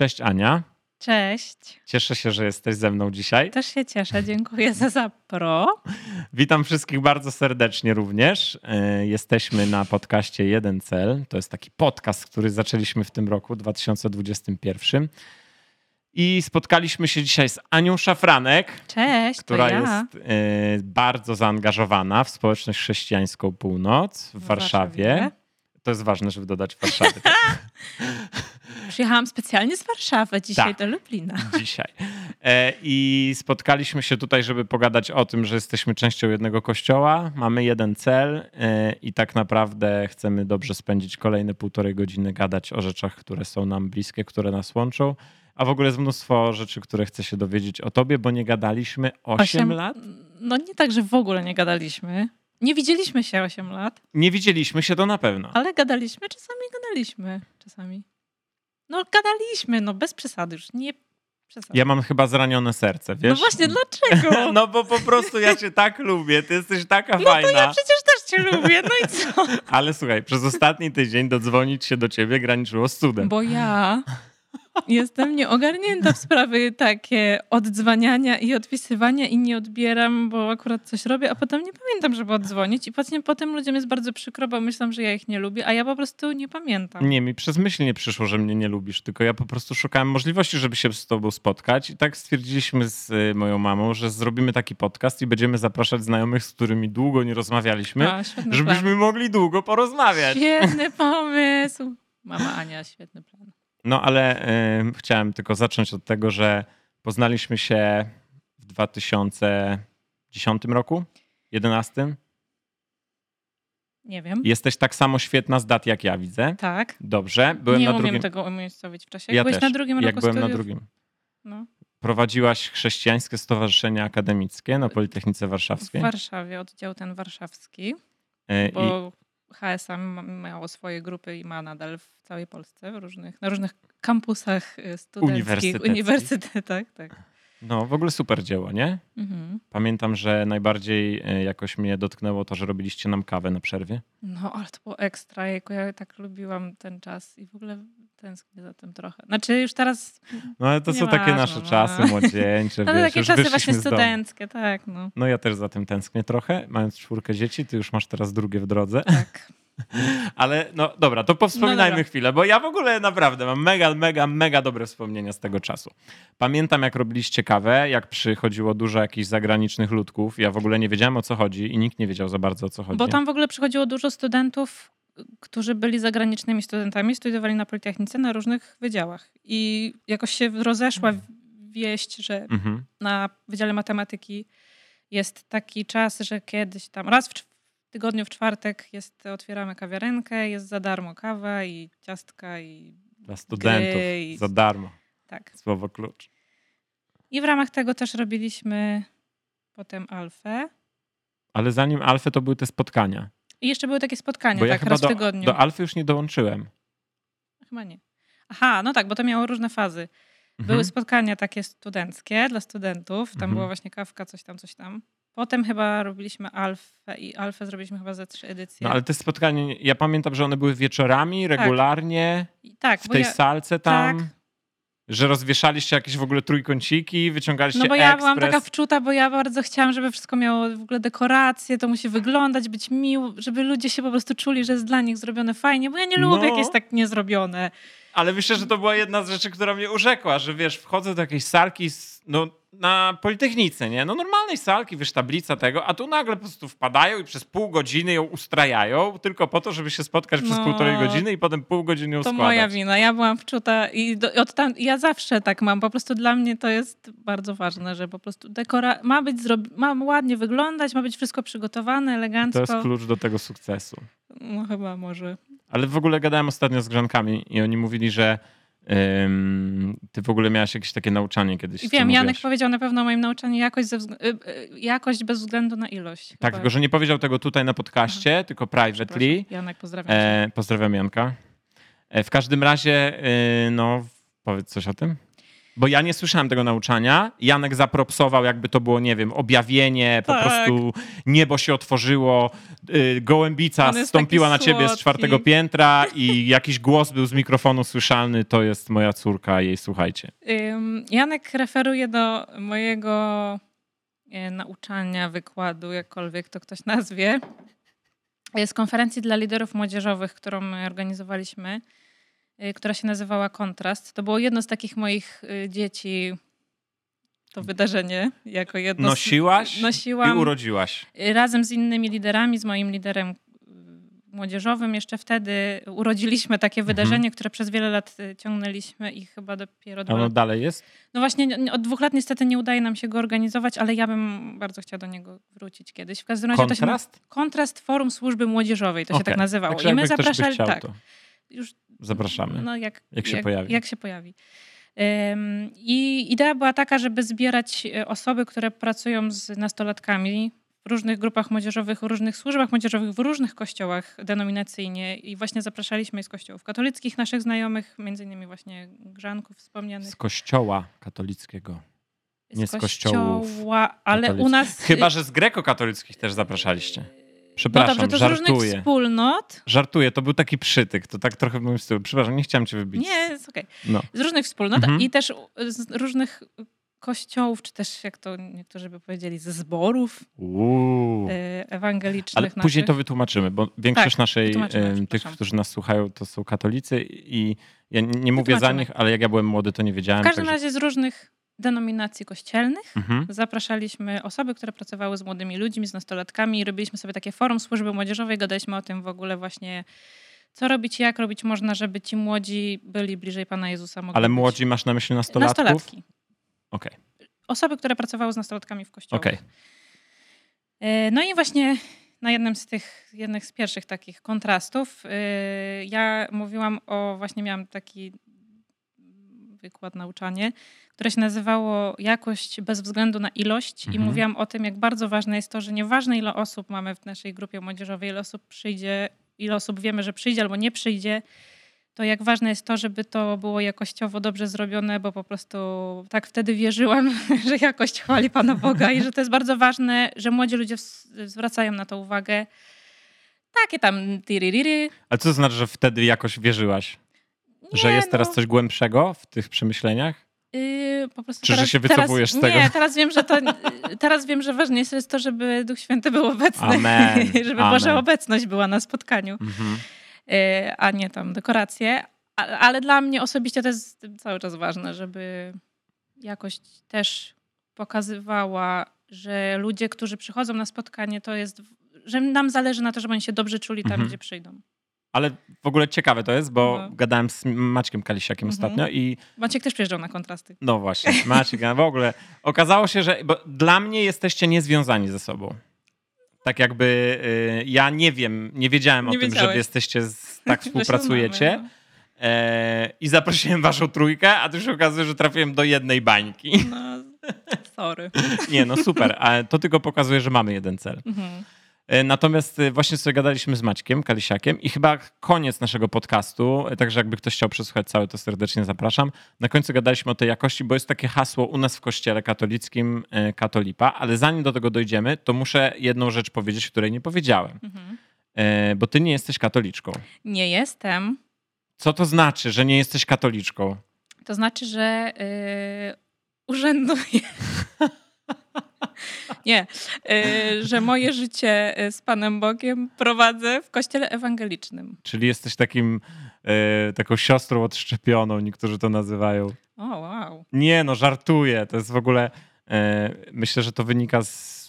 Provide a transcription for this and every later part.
Cześć Ania. Cześć. Cieszę się, że jesteś ze mną dzisiaj. Też się cieszę. Dziękuję za zapro. Witam wszystkich bardzo serdecznie również. E, jesteśmy na podcaście Jeden Cel. To jest taki podcast, który zaczęliśmy w tym roku 2021. I spotkaliśmy się dzisiaj z Anią Szafranek, Cześć, która ja. jest e, bardzo zaangażowana w społeczność chrześcijańską Północ w, W Warszawie. Warszawie. To jest ważne, żeby dodać Warszawy Przyjechałam specjalnie z Warszawy dzisiaj Tak. do Lublina. dzisiaj. E, I spotkaliśmy się tutaj, żeby pogadać o tym, że jesteśmy częścią jednego kościoła, mamy jeden cel e, i tak naprawdę chcemy dobrze spędzić kolejne półtorej godziny, gadać o rzeczach, które są nam bliskie, które nas łączą. A w ogóle jest mnóstwo rzeczy, które chcę się dowiedzieć o tobie, bo nie gadaliśmy 8 Osiem- lat. No nie tak, że w ogóle nie gadaliśmy. Nie widzieliśmy się 8 lat, Nie widzieliśmy się, to na pewno. ale gadaliśmy, czasami gadaliśmy. Czasami. No gadaliśmy, no bez przesady już, nie przesady. Ja mam chyba zranione serce, wiesz? no właśnie, dlaczego? No bo po prostu ja cię tak lubię, ty jesteś taka No fajna. to ja przecież też cię lubię, no i co? Ale słuchaj, przez ostatni tydzień dodzwonić się do ciebie graniczyło z cudem. Bo ja jestem nieogarnięta w sprawy takie oddzwaniania i odpisywania i nie odbieram, bo akurat coś robię, a potem nie pamiętam, żeby oddzwonić i potem, potem ludziom jest bardzo przykro, bo myślą, że ja ich nie lubię, a ja po prostu nie pamiętam. Nie, mi przez myśl nie przyszło, że mnie nie lubisz, tylko ja po prostu szukałem możliwości, żeby się z tobą spotkać i tak stwierdziliśmy z y, moją mamą, że zrobimy taki podcast i będziemy zapraszać znajomych, z którymi długo nie rozmawialiśmy, A, żebyśmy plan. mogli długo porozmawiać. Świetny pomysł. Mama Ania, świetny plan. No ale y, chciałem tylko zacząć od tego, że poznaliśmy się w 2010 roku, 11. Nie wiem. Jesteś tak samo świetna z dat jak ja widzę. Tak. Dobrze, byłem nie na umiem drugim. tego umiejscowić w czasie. Ja Jak byłeś też. na drugim roku Jak byłem na studiów? drugim. No. Prowadziłaś chrześcijańskie stowarzyszenie akademickie na Politechnice W Warszawskiej. Warszawie, oddział ten warszawski. I, bo HSM miało swoje grupy i ma nadal w całej Polsce, w różnych, na różnych kampusach y, studenckich, Uniwersyteckich. uniwersytetach. Tak. No, w ogóle super dzieło, nie? Mhm. Pamiętam, że najbardziej e, jakoś mnie dotknęło to, że robiliście nam kawę na przerwie. No, ale to było ekstra. Jejku, ja tak lubiłam ten czas i w ogóle tęsknię za tym trochę. Znaczy już teraz, No ale to są Nieważne, takie nasze no. czasy młodzieńcze, ale wiesz, takie już czasy właśnie studenckie, tak, no. No ja też za tym tęsknię trochę, mając czwórkę dzieci, ty już masz teraz drugie w drodze. Tak. Ale no dobra, to powspominajmy No dobra. chwilę, bo ja w ogóle naprawdę mam mega, mega, mega dobre wspomnienia z tego czasu. Pamiętam, jak robiliście kawę, jak przychodziło dużo jakichś zagranicznych ludków. Ja w ogóle nie wiedziałem o co chodzi i nikt nie wiedział za bardzo o co chodzi. Bo tam w ogóle przychodziło dużo studentów, którzy byli zagranicznymi studentami, studiowali na Politechnice na różnych wydziałach. I jakoś się rozeszła wieść, że Mhm. na Wydziale Matematyki jest taki czas, że kiedyś tam raz w tygodniu, w czwartek jest, otwieramy kawiarenkę, jest za darmo kawa i ciastka i Dla studentów Gry i- za darmo. tak. Słowo klucz. I w ramach tego też robiliśmy potem alfę. Ale zanim Alfy to były te spotkania. I jeszcze były takie spotkania, Bo ja tak, chyba raz w do, tygodniu. do Alfy już nie dołączyłem. Chyba nie. Aha, no tak, bo to miało różne fazy. Mhm. Były spotkania takie studenckie dla studentów. Tam Mhm. była właśnie kawka, coś tam, coś tam. Potem chyba robiliśmy alfę i alfę zrobiliśmy chyba ze trzy edycje. No ale te spotkania, ja pamiętam, że one były wieczorami, regularnie, I tak, w tej ja, salce tam. tak. Że rozwieszaliście jakieś w ogóle trójkąciki, wyciągaliście No bo ja ekspres. byłam taka wczuta, bo ja bardzo chciałam, żeby wszystko miało w ogóle dekoracje, to musi wyglądać, być miło, żeby ludzie się po prostu czuli, że jest dla nich zrobione fajnie, bo ja nie lubię, No. jak jest tak niezrobione. Ale myślę, że to była jedna z rzeczy, która mnie urzekła, że wiesz, wchodzę do jakiejś salki no, na Politechnice, nie? No normalnej salki, wiesz, tablica tego, a tu nagle po prostu wpadają i przez pół godziny ją ustrajają, tylko po to, żeby się spotkać przez No. półtorej godziny i potem pół godziny ją To składać. moja wina, ja byłam wczuta i do, od tam, ja zawsze tak mam, po prostu dla mnie to jest bardzo ważne, że po prostu dekora ma być, zrobi- ma ładnie wyglądać, ma być wszystko przygotowane, To elegancko. jest klucz do tego sukcesu. No chyba może. Ale w ogóle gadałem ostatnio z grzankami i oni mówili, że ty w ogóle miałaś jakieś takie nauczanie kiedyś. Wiem, Janek mówiłaś. powiedział na pewno o moim nauczaniu jakość, ze y, y, jakość bez względu na ilość. Tak, chyba. tylko że nie powiedział tego tutaj na podcaście, tylko privately. Janek, pozdrawiam. E, pozdrawiam Janka. E, w każdym razie, e, no, powiedz coś o tym. Bo ja nie słyszałem tego nauczania. Janek zapropsował, jakby to było, nie wiem, objawienie, po Tak. prostu niebo się otworzyło, y, gołębica stąpiła na ciebie z słodki. czwartego piętra i jakiś głos był z mikrofonu słyszalny, to jest moja córka, jej słuchajcie. Janek referuje do mojego e, nauczania, wykładu, jakkolwiek to ktoś nazwie, z konferencji dla liderów młodzieżowych, którą my organizowaliśmy, która się nazywała Kontrast. To było jedno z takich moich e, dzieci, to wydarzenie, jako jedno z- Nosiłaś i Nosiłam urodziłaś. razem z innymi liderami, z moim liderem y, młodzieżowym. Jeszcze wtedy urodziliśmy takie Mhm. wydarzenie, które przez wiele lat y, ciągnęliśmy i chyba dopiero dwa ono lata. dalej jest? No właśnie nie- od dwóch lat niestety nie udaje nam się go organizować, ale ja bym bardzo chciała do niego wrócić kiedyś. W każdym razie to się Kontrast? Kontrast Forum Służby Młodzieżowej, to się Okej. tak nazywało. Także I my zapraszali, tak, to już zapraszamy. no jak, Jak się pojawi. Jak się pojawi. I idea była taka, żeby zbierać e, osoby, które pracują z nastolatkami w różnych grupach młodzieżowych, w różnych służbach młodzieżowych, w różnych kościołach denominacyjnie. I właśnie zapraszaliśmy z kościołów katolickich naszych znajomych, między innymi właśnie grzanków wspomnianych. Z kościoła katolickiego. nie z kościołów kościoła, ale u nas... Chyba, że z grekokatolickich też zapraszaliście. No Przepraszam, dobrze, to z różnych żartuję. wspólnot. Żartuję, to był taki przytyk, to tak trochę w moim stylu. Przepraszam, nie chciałem cię wybić. Nie, jest okej. No. z różnych wspólnot Mhm. i też z różnych kościołów, czy też jak to niektórzy by powiedzieli, ze zborów Uuu. e, ewangelicznych. Ale później naszych. to wytłumaczymy, bo większość Tak, naszej, tych, którzy nas słuchają, to są katolicy i ja nie- mówię za nich, ale jak ja byłem młody, to nie wiedziałem. W każdym także- razie z różnych denominacji kościelnych Mhm. zapraszaliśmy osoby, które pracowały z młodymi ludźmi, z nastolatkami robiliśmy sobie takie forum służby młodzieżowej, gadaliśmy o tym w ogóle właśnie, co robić, jak robić można, żeby ci młodzi byli bliżej Pana Jezusa. Ale być. młodzi masz na myśli nastolatków? Nastolatki. Okej, Osoby, które pracowały z nastolatkami w kościołach. okej. E, No i właśnie na jednym z tych, jednych z pierwszych takich kontrastów e, ja mówiłam o, właśnie miałam taki wykład, nauczanie, które się nazywało Jakość bez względu na ilość i Mhm. mówiłam o tym, jak bardzo ważne jest to, że nieważne ile osób mamy w naszej grupie młodzieżowej, ile osób przyjdzie, ile osób wiemy, że przyjdzie albo nie przyjdzie, to jak ważne jest to, żeby to było jakościowo dobrze zrobione, bo po prostu tak wtedy wierzyłam, że jakość chwali Pana Boga i że to jest bardzo ważne, że młodzi ludzie zwracają na to uwagę. Takie tam tiririry. Ale co to znaczy, że wtedy jakoś wierzyłaś? Że Nie, jest teraz no, coś głębszego w tych przemyśleniach? yy, po prostu Czy że teraz, się wycofujesz teraz, z tego? Nie, teraz wiem, że to, yy, teraz wiem, że ważniejsze jest to, żeby Duch Święty był obecny. Amen, żeby amen. Boża obecność była na spotkaniu. Mhm. y, a nie tam dekoracje. A- Ale dla mnie osobiście to jest cały czas ważne, żeby jakość też pokazywała, że ludzie, którzy przychodzą na spotkanie, to jest, że nam zależy na to, żeby oni się dobrze czuli tam, Mhm. gdzie przyjdą. Ale w ogóle ciekawe to jest, bo No. gadałem z Maćkiem Kalisiakiem Mhm. ostatnio i Maciek też przyjeżdżał na kontrasty. no właśnie, Maciek, w ogóle okazało się, że bo dla mnie jesteście niezwiązani ze sobą. Tak jakby y, ja nie wiem, nie wiedziałem Nie o tym, że wiedziałeś. jesteście, z, tak współpracujecie. no. E, I zaprosiłem waszą trójkę, a tu się okazuje, że trafiłem do jednej bańki. No, sorry. Nie, no super, ale to tylko pokazuje, że mamy jeden cel. Mhm. E, Natomiast e, właśnie sobie gadaliśmy z Maćkiem Kalisiakiem i chyba koniec naszego podcastu, e, także jakby ktoś chciał przesłuchać cały, to serdecznie zapraszam. Na końcu gadaliśmy o tej jakości, bo jest takie hasło u nas w kościele katolickim katolipa, ale zanim do tego dojdziemy, to muszę jedną rzecz powiedzieć, której nie powiedziałem. Mhm. Bo ty nie jesteś katoliczką. Nie jestem. Co to znaczy, że nie jesteś katoliczką? To znaczy, że yy, urzęduję. Nie, yy, że moje życie y, z Panem Bogiem prowadzę w kościele ewangelicznym. Czyli jesteś takim, e, taką siostrą odszczepioną, niektórzy to nazywają. O, wow. Nie, no żartuję. To jest w ogóle. E, myślę, że to wynika z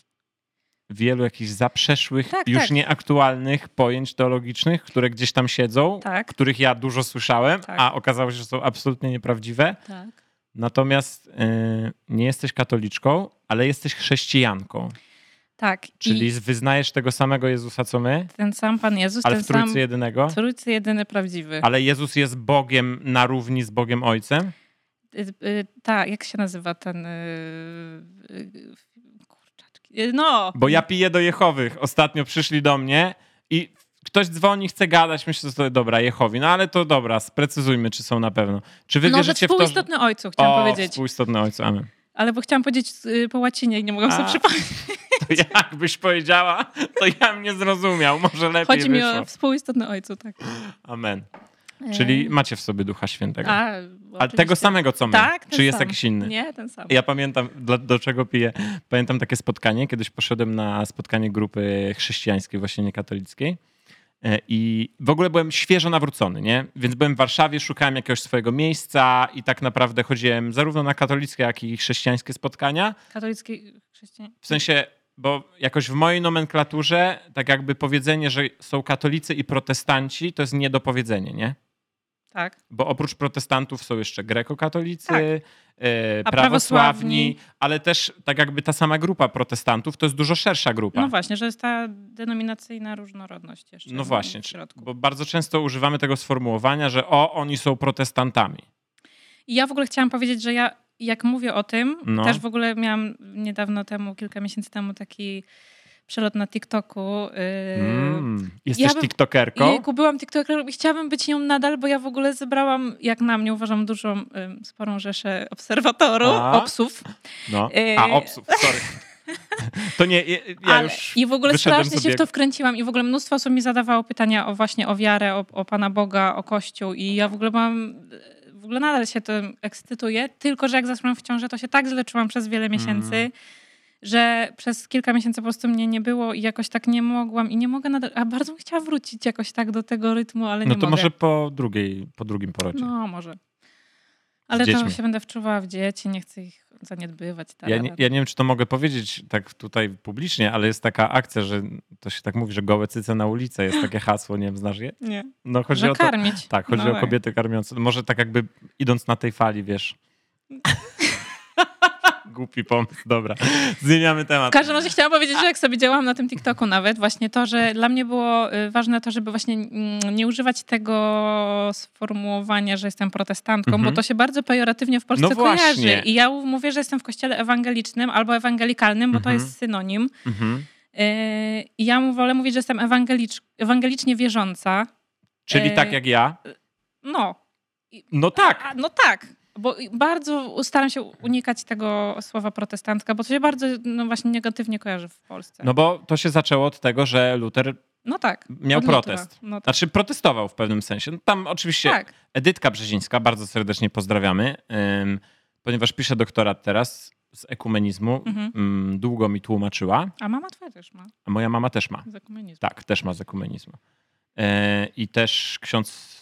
wielu jakichś zaprzeszłych, Tak, już tak. nieaktualnych pojęć teologicznych, które gdzieś tam siedzą, Tak, których ja dużo słyszałem, Tak. a okazało się, że są absolutnie nieprawdziwe. tak. Natomiast e, nie jesteś katoliczką, ale jesteś chrześcijanką. Tak. Czyli wyznajesz tego samego Jezusa, co my, ten sam Pan Jezus, ale ten w Trójcy sam jedynego. Trójcy jedyny prawdziwy. Ale Jezus jest Bogiem na równi z Bogiem Ojcem. Y, y, Tak, jak się nazywa ten... y, y, Kurczaczki. Y, No. Bo ja piję do Jehowych. Ostatnio przyszli do mnie i ktoś dzwoni, chce gadać, myślę, że to dobra, Jehowi. No ale to dobra, sprecyzujmy, czy są na pewno. Czy wy No, że wierzycie w to, że... współistotny ojcu, chciałam O, powiedzieć. współistotny ojcu, amen. Ale bo chciałam powiedzieć y, po łacinie i nie mogłam sobie przypomnieć. To jakbyś powiedziała, to ja bym nie zrozumiał. Może lepiej Chodzi mi wyszło. o współistotny ojcu, tak. Amen. Czyli macie w sobie Ducha Świętego. A, Ale tego samego, co my. Tak, ten Czy jest sam. jakiś inny? Nie, ten sam. Ja pamiętam, dla, do czego piję. Pamiętam takie spotkanie. Kiedyś poszedłem na spotkanie grupy chrześcijańskiej, właśnie niekatolickiej. E, I w ogóle byłem świeżo nawrócony, nie? Więc byłem w Warszawie, szukałem jakiegoś swojego miejsca i tak naprawdę chodziłem zarówno na katolickie, jak i chrześcijańskie spotkania. Katolicki chrześcijanin. W sensie, bo jakoś w mojej nomenklaturze, tak jakby powiedzenie, że są katolicy i protestanci, to jest niedopowiedzenie, nie? Tak. Bo oprócz protestantów są jeszcze grekokatolicy, Tak. A prawosławni, prawosławni? ale też tak jakby ta sama grupa protestantów to jest dużo szersza grupa. No właśnie, że jest ta denominacyjna różnorodność jeszcze. No właśnie, w środku. bo bardzo często używamy tego sformułowania, że o, oni są protestantami. I ja w ogóle chciałam powiedzieć, że ja jak mówię o tym, No. też w ogóle miałam niedawno temu, kilka miesięcy temu taki przelot na TikToku. Yy, Mm. Jesteś ja bym- tiktokerką? Jejku, byłam TikTokerem i chciałabym być nią nadal, bo ja w ogóle zebrałam, jak na mnie uważam, dużą, ym, sporą rzeszę obserwatorów, A. obsów. No. Yy. A, obsów, sorry. To nie, ja, Ale- już I w ogóle strasznie sobie- się w to wkręciłam i w ogóle mnóstwo osób mi zadawało pytania o właśnie o wiarę, o, o Pana Boga, o Kościół i ja w ogóle mam, w ogóle nadal się tym ekscytuję, tylko że jak zasłam w ciąży, to się tak źle czułam przez wiele miesięcy, Mm. Że przez kilka miesięcy po prostu mnie nie było i jakoś tak nie mogłam i nie mogę nadal, a bardzo bym chciała wrócić jakoś tak do tego rytmu, ale No nie to mogę. może po, drugiej, po drugim porodzie. No, może. Ale to się będę wczuwała w dzieci, nie chcę ich zaniedbywać. Ja nie, ja nie wiem, czy to mogę powiedzieć tak tutaj publicznie, ale jest taka akcja, że to się tak mówi, że gołe cyce na ulicę jest takie hasło, nie wiem, znasz je? nie. No chodzi Że o to, karmić. tak, chodzi No o tak. kobiety karmiące. Może tak jakby idąc na tej fali, wiesz. Głupi pomysł, dobra. Zmieniamy W temat. każdym razie chciałam powiedzieć, że jak sobie działałam na tym TikToku nawet, właśnie to, że dla mnie było y, ważne to, żeby właśnie mm, nie używać tego sformułowania, że jestem protestantką, Mhm. bo to się bardzo pejoratywnie w Polsce No właśnie. kojarzy. I ja mówię, że jestem w kościele ewangelicznym albo ewangelikalnym, bo to Mhm. jest synonim. Mhm. Y, I ja wolę mówić, że jestem ewangelicz, ewangelicznie wierząca. Czyli E, tak jak ja? No, No tak. A, no tak, bo bardzo staram się unikać tego słowa protestantka, bo to się bardzo no właśnie negatywnie kojarzy w Polsce. No bo to się zaczęło od tego, że Luther No tak. miał protest. No tak. Znaczy protestował w pewnym sensie. No Tam oczywiście tak. Edytka Brzezińska, bardzo serdecznie pozdrawiamy, ym, ponieważ pisze doktorat teraz z ekumenizmu. Mhm. ym, długo mi tłumaczyła, A mama twoja też ma a moja mama też ma. z ekumenizmu. Tak, też ma z ekumenizmu. E, I też ksiądz,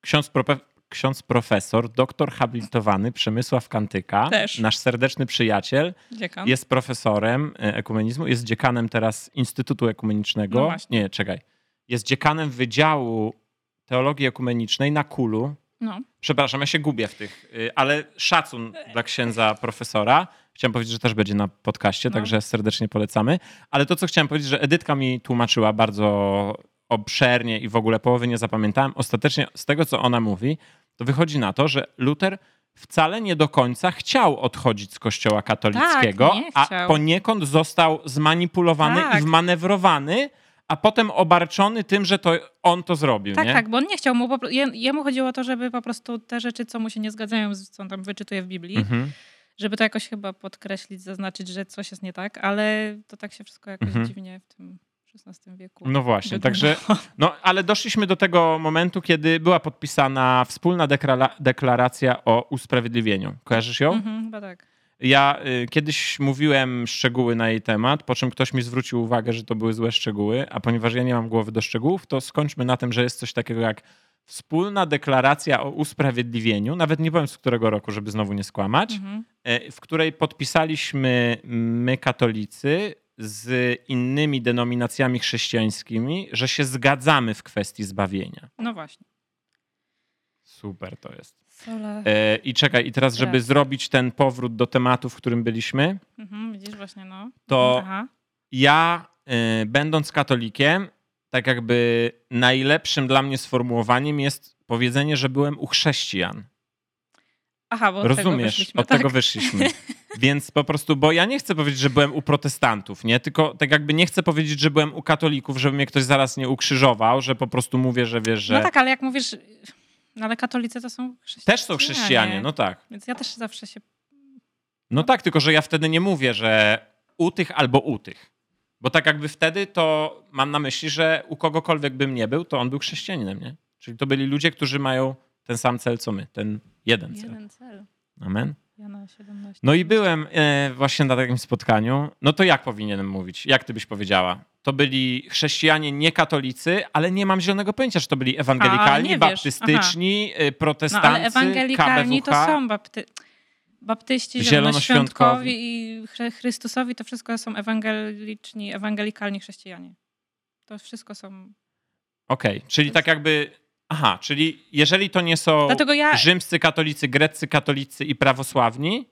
ksiądz, prope, ksiądz profesor, doktor habilitowany Przemysław Kantyka, Też. nasz serdeczny przyjaciel, Dziekan. jest profesorem e, ekumenizmu, jest dziekanem teraz Instytutu Ekumenicznego. No właśnie. Nie, czekaj. Jest dziekanem Wydziału Teologii Ekumenicznej na Kulu. No. Przepraszam, ja się gubię w tych, y, ale szacun dla księdza profesora. Chciałem powiedzieć, że też będzie na podcaście, No. także serdecznie polecamy. Ale to, co chciałem powiedzieć, że Edytka mi tłumaczyła bardzo obszernie i w ogóle połowy nie zapamiętałem. Ostatecznie z tego, co ona mówi, to wychodzi na to, że Luther wcale nie do końca chciał odchodzić z kościoła katolickiego, Tak, a poniekąd został zmanipulowany Tak. i wmanewrowany, a potem obarczony tym, że to on to zrobił. Tak, nie? tak, bo on nie chciał mu, po, jemu chodziło o to, żeby po prostu te rzeczy, co mu się nie zgadzają, z- co on tam wyczytuje w Biblii, Mhm. żeby to jakoś chyba podkreślić, zaznaczyć, że coś jest nie tak, ale to tak się wszystko jakoś Mhm. dziwnie w tym XVI wieku. No właśnie, także no, ale doszliśmy do tego momentu, kiedy była podpisana wspólna deklara- deklaracja o usprawiedliwieniu. Kojarzysz ją? Mhm, chyba tak. Ja y, kiedyś mówiłem szczegóły na jej temat, po czym ktoś mi zwrócił uwagę, że to były złe szczegóły, a ponieważ ja nie mam głowy do szczegółów, to skończmy na tym, że jest coś takiego jak wspólna deklaracja o usprawiedliwieniu, nawet nie powiem z którego roku, żeby znowu nie skłamać, Mhm. e, w której podpisaliśmy my katolicy z innymi denominacjami chrześcijańskimi, że się zgadzamy w kwestii zbawienia. No właśnie. Super to jest. Sola. E, I czekaj, i teraz, żeby zrobić ten powrót do tematu, w którym byliśmy, Mhm, widzisz właśnie, no. To- Aha. ja, y, będąc katolikiem, tak jakby najlepszym dla mnie sformułowaniem jest powiedzenie, że byłem u chrześcijan. Aha, bo od tego Rozumiesz? wyszliśmy, Od tak? tego wyszliśmy. Więc po prostu, bo ja nie chcę powiedzieć, że byłem u protestantów, nie? Tylko tak jakby nie chcę powiedzieć, że byłem u katolików, żeby mnie ktoś zaraz nie ukrzyżował, że po prostu mówię, że wiesz, że... No tak, ale jak mówisz, no ale katolicy to są chrześcijanie. Też są chrześcijanie, no tak. Więc ja też zawsze się... No tak, tylko że ja wtedy nie mówię, że u tych albo u tych. Bo tak jakby wtedy to mam na myśli, że u kogokolwiek bym nie był, to on był chrześcijaninem, nie? Czyli to byli ludzie, którzy mają ten sam cel co my, ten jeden cel. Jeden cel. Amen. Jana 17. No i byłem e, właśnie na takim spotkaniu. No to jak powinienem mówić? Jak ty byś powiedziała? To byli chrześcijanie niekatolicy, ale nie mam zielonego pojęcia, czy to byli ewangelikalni, nie wiesz. baptystyczni, e, No protestancy, ale ewangelikalni to KBWH. są bapty... baptyści, Zielonoświątkowi. i Chry- Chrystusowi, to wszystko są ewangeliczni, ewangelikalni chrześcijanie. To wszystko są... Okej, czyli tak jakby... Aha, czyli jeżeli to nie są Dlatego ja... rzymscy katolicy, greccy katolicy i prawosławni,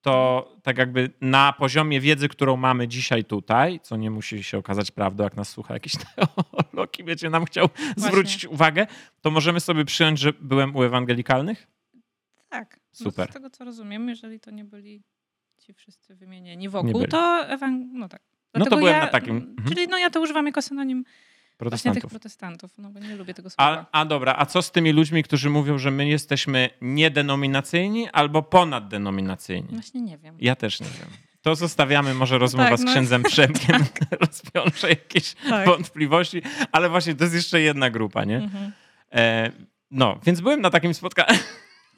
to tak jakby na poziomie wiedzy, którą mamy dzisiaj tutaj, co nie musi się okazać prawdą, jak nas słucha jakiś teolog i będzie nam chciał zwrócić uwagę, to możemy sobie przyjąć, że byłem u ewangelikalnych? Tak. Super. No, z tego co rozumiem, jeżeli to nie byli ci wszyscy wymienieni Nie wokół, to ewang... no tak. No to Dlatego byłem ja, na takim- mhm. Czyli no ja to używam jako synonim właśnie tych Protestantów. protestantów, no bo nie lubię tego A, słowa. a dobra, a co z tymi ludźmi, którzy mówią, że my jesteśmy niedenominacyjni albo ponaddenominacyjni? Właśnie nie wiem. Ja też nie wiem. To zostawiamy, może rozmowa tak, z no. księdzem Przemkiem rozwiąże jakieś Tak. wątpliwości, ale właśnie to jest jeszcze jedna grupa, nie? Mhm. E, no, więc byłem na takim spotkaniu.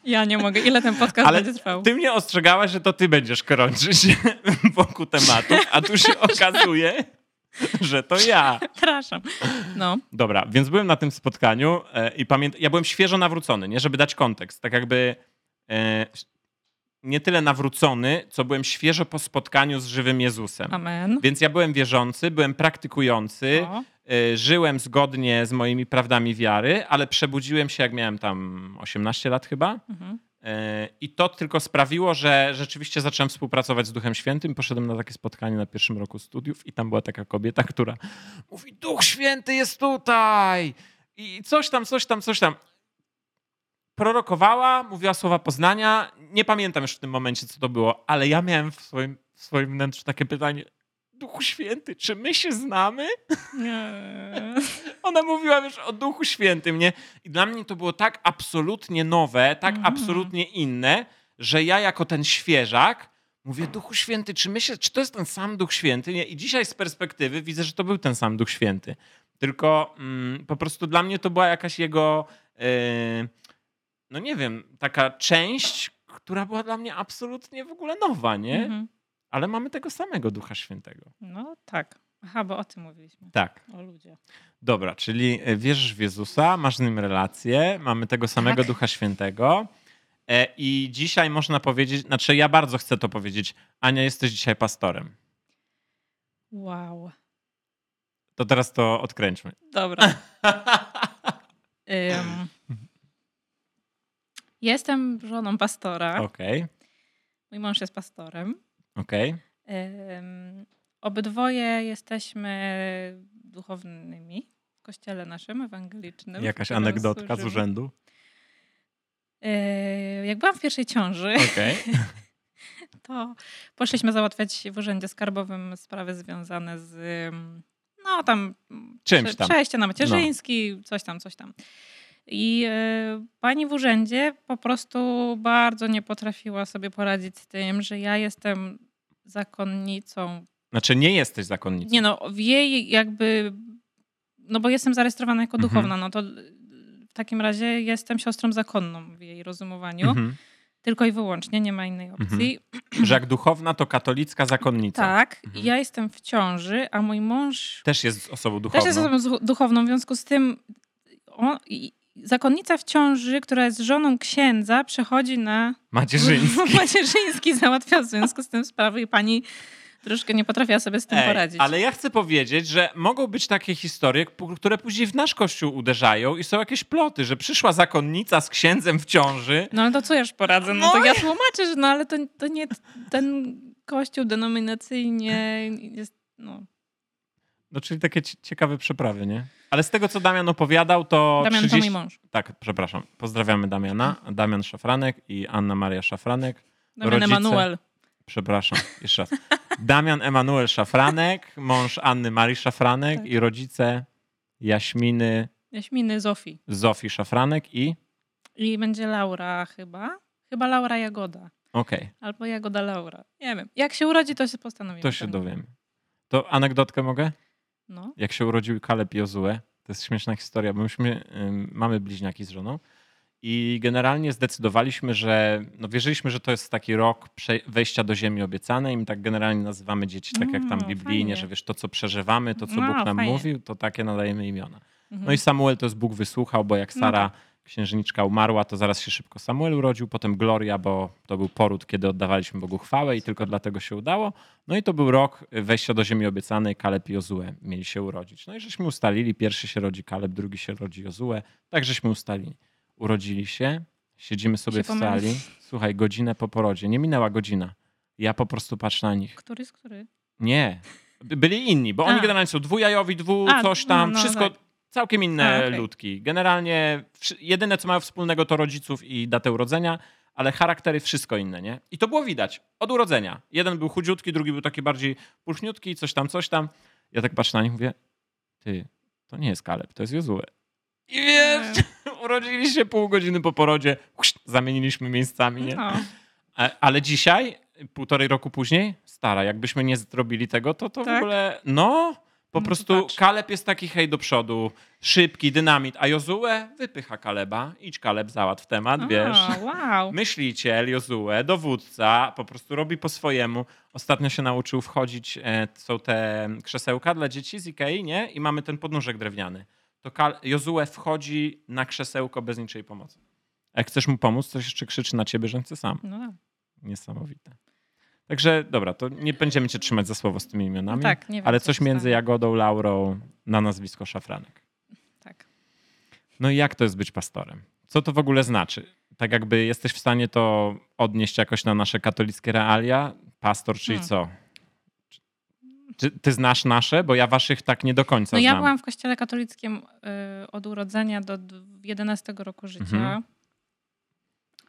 Ja nie mogę. Ile ten podcast Ale będzie trwał? Ty mnie ostrzegałaś, że to ty będziesz krążyć wokół tematu, a tu się okazuje, że to ja. Przepraszam. No. Dobra, więc byłem na tym spotkaniu e, i pamiętam, ja byłem świeżo nawrócony, nie, żeby dać kontekst. Tak jakby e, nie tyle nawrócony, co byłem świeżo po spotkaniu z żywym Jezusem. Amen. Więc ja byłem wierzący, byłem praktykujący, O, y, żyłem zgodnie z moimi prawdami wiary, ale przebudziłem się, jak miałem tam 18 lat chyba. mhm. I to tylko sprawiło, że rzeczywiście zacząłem współpracować z Duchem Świętym. Poszedłem na takie spotkanie na pierwszym roku studiów i tam była taka kobieta, która mówi: Duch Święty jest tutaj! I coś tam, coś tam, coś tam. Prorokowała, mówiła słowa poznania. Nie pamiętam już w tym momencie, co to było, ale ja miałem w swoim, w swoim wnętrzu takie pytanie: Duchu Święty, czy my się znamy? Nie. Ona mówiła już o Duchu Świętym, nie? I dla mnie to było tak absolutnie nowe, tak Mhm. absolutnie inne, że ja jako ten świeżak mówię, Duchu Święty, czy myślę, czy to jest ten sam Duch Święty? Nie? I dzisiaj z perspektywy widzę, że to był ten sam Duch Święty. Tylko mm, po prostu dla mnie to była jakaś jego, yy, no nie wiem, taka część, która była dla mnie absolutnie w ogóle nowa, nie? Mhm. Ale mamy tego samego Ducha Świętego. No tak. Aha, bo o tym mówiliśmy. Tak. O ludzie. Dobra, czyli e, wierzysz w Jezusa, masz z nim relację, mamy tego samego Tak. Ducha Świętego. E, I dzisiaj można powiedzieć, znaczy ja bardzo chcę to powiedzieć, Ania, jesteś dzisiaj pastorem. Wow. To teraz to odkręćmy. Dobra. Ym, jestem żoną pastora. Okej, Mój mąż jest pastorem. Okej. Ym, obydwoje jesteśmy duchownymi w kościele naszym ewangelicznym. w Jakaś którym anegdotka z służymy. urzędu? Yy, jak byłam w pierwszej ciąży, Okej. to poszliśmy załatwiać w urzędzie skarbowym sprawy związane z ym, no tam, Czymś prze- tam. No. przejście na macierzyński, coś tam, coś tam. I y, pani w urzędzie po prostu bardzo nie potrafiła sobie poradzić z tym, że ja jestem zakonnicą. Znaczy nie jesteś zakonnicą. Nie no, w jej jakby, no bo jestem zarejestrowana jako Mhm. duchowna, no to w takim razie jestem siostrą zakonną w jej rozumowaniu. Mhm. Tylko i wyłącznie, nie ma innej opcji. Że jak duchowna, to katolicka zakonnica. Tak, Mhm. ja jestem w ciąży, a mój mąż Też jest osobą duchowną. też jest osobą duchowną, w związku z tym on, zakonnica w ciąży, która jest żoną księdza, przechodzi na Macierzyński. macierzyński, załatwia w związku z tym sprawy i pani troszkę nie potrafiła sobie z tym Ej, poradzić. ale ja chcę powiedzieć, że mogą być takie historie, które później w nasz kościół uderzają i są jakieś ploty, że przyszła zakonnica z księdzem w ciąży. No ale to co ja już poradzę? No, No to ja tłumaczę, że no ale to, to nie ten kościół denominacyjnie jest, no... No, czyli takie ci- ciekawe przeprawy, nie? Ale z tego, co Damian opowiadał, to. Damian 30... to mój mąż. Tak, przepraszam. Pozdrawiamy Damiana. Damian Szafranek i Anna Maria Szafranek. Damian Rodzice. Emanuel. przepraszam, jeszcze raz. Damian Emanuel Szafranek, mąż Anny Marii Szafranek Tak. i rodzice Jaśminy Jaśminy Zofii. Zofii Szafranek i... I będzie Laura chyba. Chyba Laura Jagoda. Okej, Albo Jagoda Laura. Nie wiem. Jak się urodzi, to się postanowimy. to się dowiemy. To anegdotkę mogę? No. Jak się urodził Kaleb i Jozue. To jest śmieszna historia, bo myśmy, ym, mamy bliźniaki z żoną i generalnie zdecydowaliśmy, że no wierzyliśmy, że to jest taki rok wejścia do ziemi obiecanej i my tak generalnie nazywamy dzieci tak jak tam Mm, biblijnie, fajnie. że wiesz, to co przeżywamy, to co No, Bóg nam fajnie. mówił, to takie nadajemy imiona. Mhm. No i Samuel to jest Bóg wysłuchał, bo jak No Sara, księżniczka umarła, to zaraz się szybko Samuel urodził, potem Gloria, bo to był poród, kiedy oddawaliśmy Bogu chwałę i tylko dlatego się udało. No i to był rok wejścia do ziemi obiecanej, Kaleb i Jozue mieli się urodzić. No i żeśmy ustalili, pierwszy się rodzi Kaleb, drugi się rodzi Jozue, tak żeśmy ustalili. Urodzili się, siedzimy sobie Się w sali, słuchaj, godzinę po porodzie, nie minęła godzina. Ja po prostu patrzę na nich. Który z który? Nie. By- Byli inni, bo oni A. generalnie są dwujajowi, dwu, A, coś tam, no, no, wszystko tak. Całkiem inne A, okej. ludki. Generalnie jedyne, co mają wspólnego, to rodziców i datę urodzenia, ale charaktery wszystko inne, nie? I to było widać od urodzenia. Jeden był chudziutki, drugi był taki bardziej pulchniutki, coś tam, coś tam. Ja tak patrzę na nich, mówię, ty, to nie jest Kaleb, to jest Jozue. I wiesz, urodzili się pół godziny po porodzie, zamieniliśmy miejscami, nie? No. Ale dzisiaj, półtorej roku później, stara, jakbyśmy nie zrobili tego, to to w Tak? ogóle, no, po No prostu. Kaleb jest taki hej do przodu, szybki, dynamit, a Jozue wypycha Kaleba. Idź Kaleb, załatw temat, wiesz. Wow. Myśliciel, Jozue, dowódca, po prostu robi po swojemu. Ostatnio się nauczył wchodzić, e, są te krzesełka dla dzieci z Ikei, nie? I mamy ten podnóżek drewniany. To Kal- Jozue wchodzi na krzesełko bez niczej pomocy. A jak chcesz mu pomóc, to jeszcze krzyczy na ciebie, że chce sam. No, tak. Niesamowite. Także dobra, to nie będziemy cię trzymać za słowo z tymi imionami, No tak, nie wiem, ale co coś między. Jagodą, Laurą na nazwisko Szafranek. tak. No i jak to jest być pastorem? Co to w ogóle znaczy? Tak jakby jesteś w stanie to odnieść jakoś na nasze katolickie realia? Pastor, czyli Hmm. co? Czy ty znasz nasze? Bo ja waszych tak nie do końca No ja znam. byłam w kościele katolickim y, od urodzenia do d- 11 roku życia. Mhm.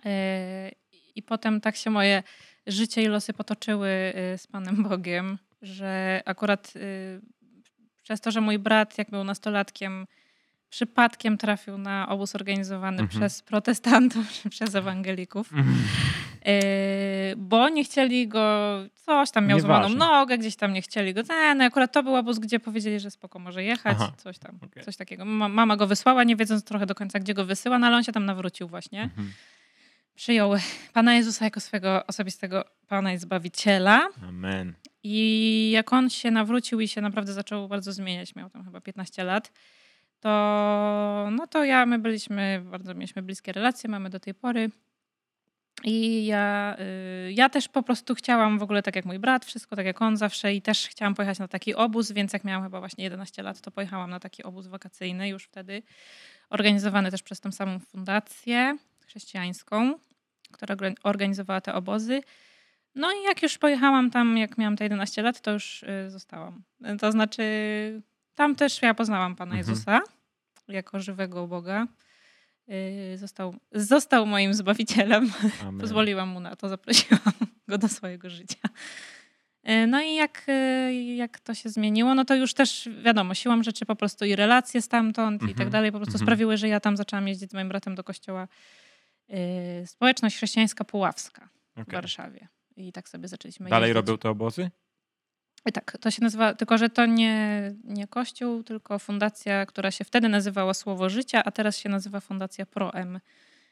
Y, I potem tak się moje życie i losy potoczyły y, z Panem Bogiem, że akurat y, przez to, że mój brat, jak był nastolatkiem, przypadkiem trafił na obóz organizowany Mhm. przez protestantów czy przez ewangelików. Yy, bo nie chcieli go, coś tam miał złamaną Nieważne. nogę, gdzieś tam nie chcieli go, ten, akurat to był obóz, gdzie powiedzieli, że spoko może jechać, Aha. coś tam, Okej. coś takiego. Ma, mama go wysłała, nie wiedząc trochę do końca, gdzie go wysyła, no ale on się tam nawrócił właśnie. Mhm. Przyjął Pana Jezusa jako swego osobistego Pana i Zbawiciela Amen. i jak on się nawrócił i się naprawdę zaczął bardzo zmieniać, miał tam chyba 15 lat, to no to ja, my byliśmy, bardzo mieliśmy bliskie relacje, mamy do tej pory. I ja, y, ja też po prostu chciałam w ogóle tak jak mój brat, wszystko tak jak on zawsze i też chciałam pojechać na taki obóz, więc jak miałam chyba właśnie 11 lat, to pojechałam na taki obóz wakacyjny już wtedy, organizowany też przez tą samą fundację chrześcijańską, która organizowała te obozy. No i jak już pojechałam tam, jak miałam te 11 lat, to już y, zostałam. To znaczy, tam też ja poznałam Pana Mhm. Jezusa jako żywego Boga. Y, Został, został moim zbawicielem. Amen. Pozwoliłam mu na to, zaprosiłam go do swojego życia. Y, No i jak, y, jak to się zmieniło, no to już też wiadomo, siłą rzeczy po prostu i relacje stamtąd i Mhm. tak dalej po prostu Mhm. sprawiły, że ja tam zaczęłam jeździć z moim bratem do kościoła y, Społeczność Chrześcijańska Puławska w Okej. Warszawie. I tak sobie zaczęliśmy Dalej jeździć. robią te obozy? I Tak, to się nazywa, tylko że to nie, nie kościół, tylko fundacja, która się wtedy nazywała Słowo Życia, a teraz się nazywa Fundacja ProM.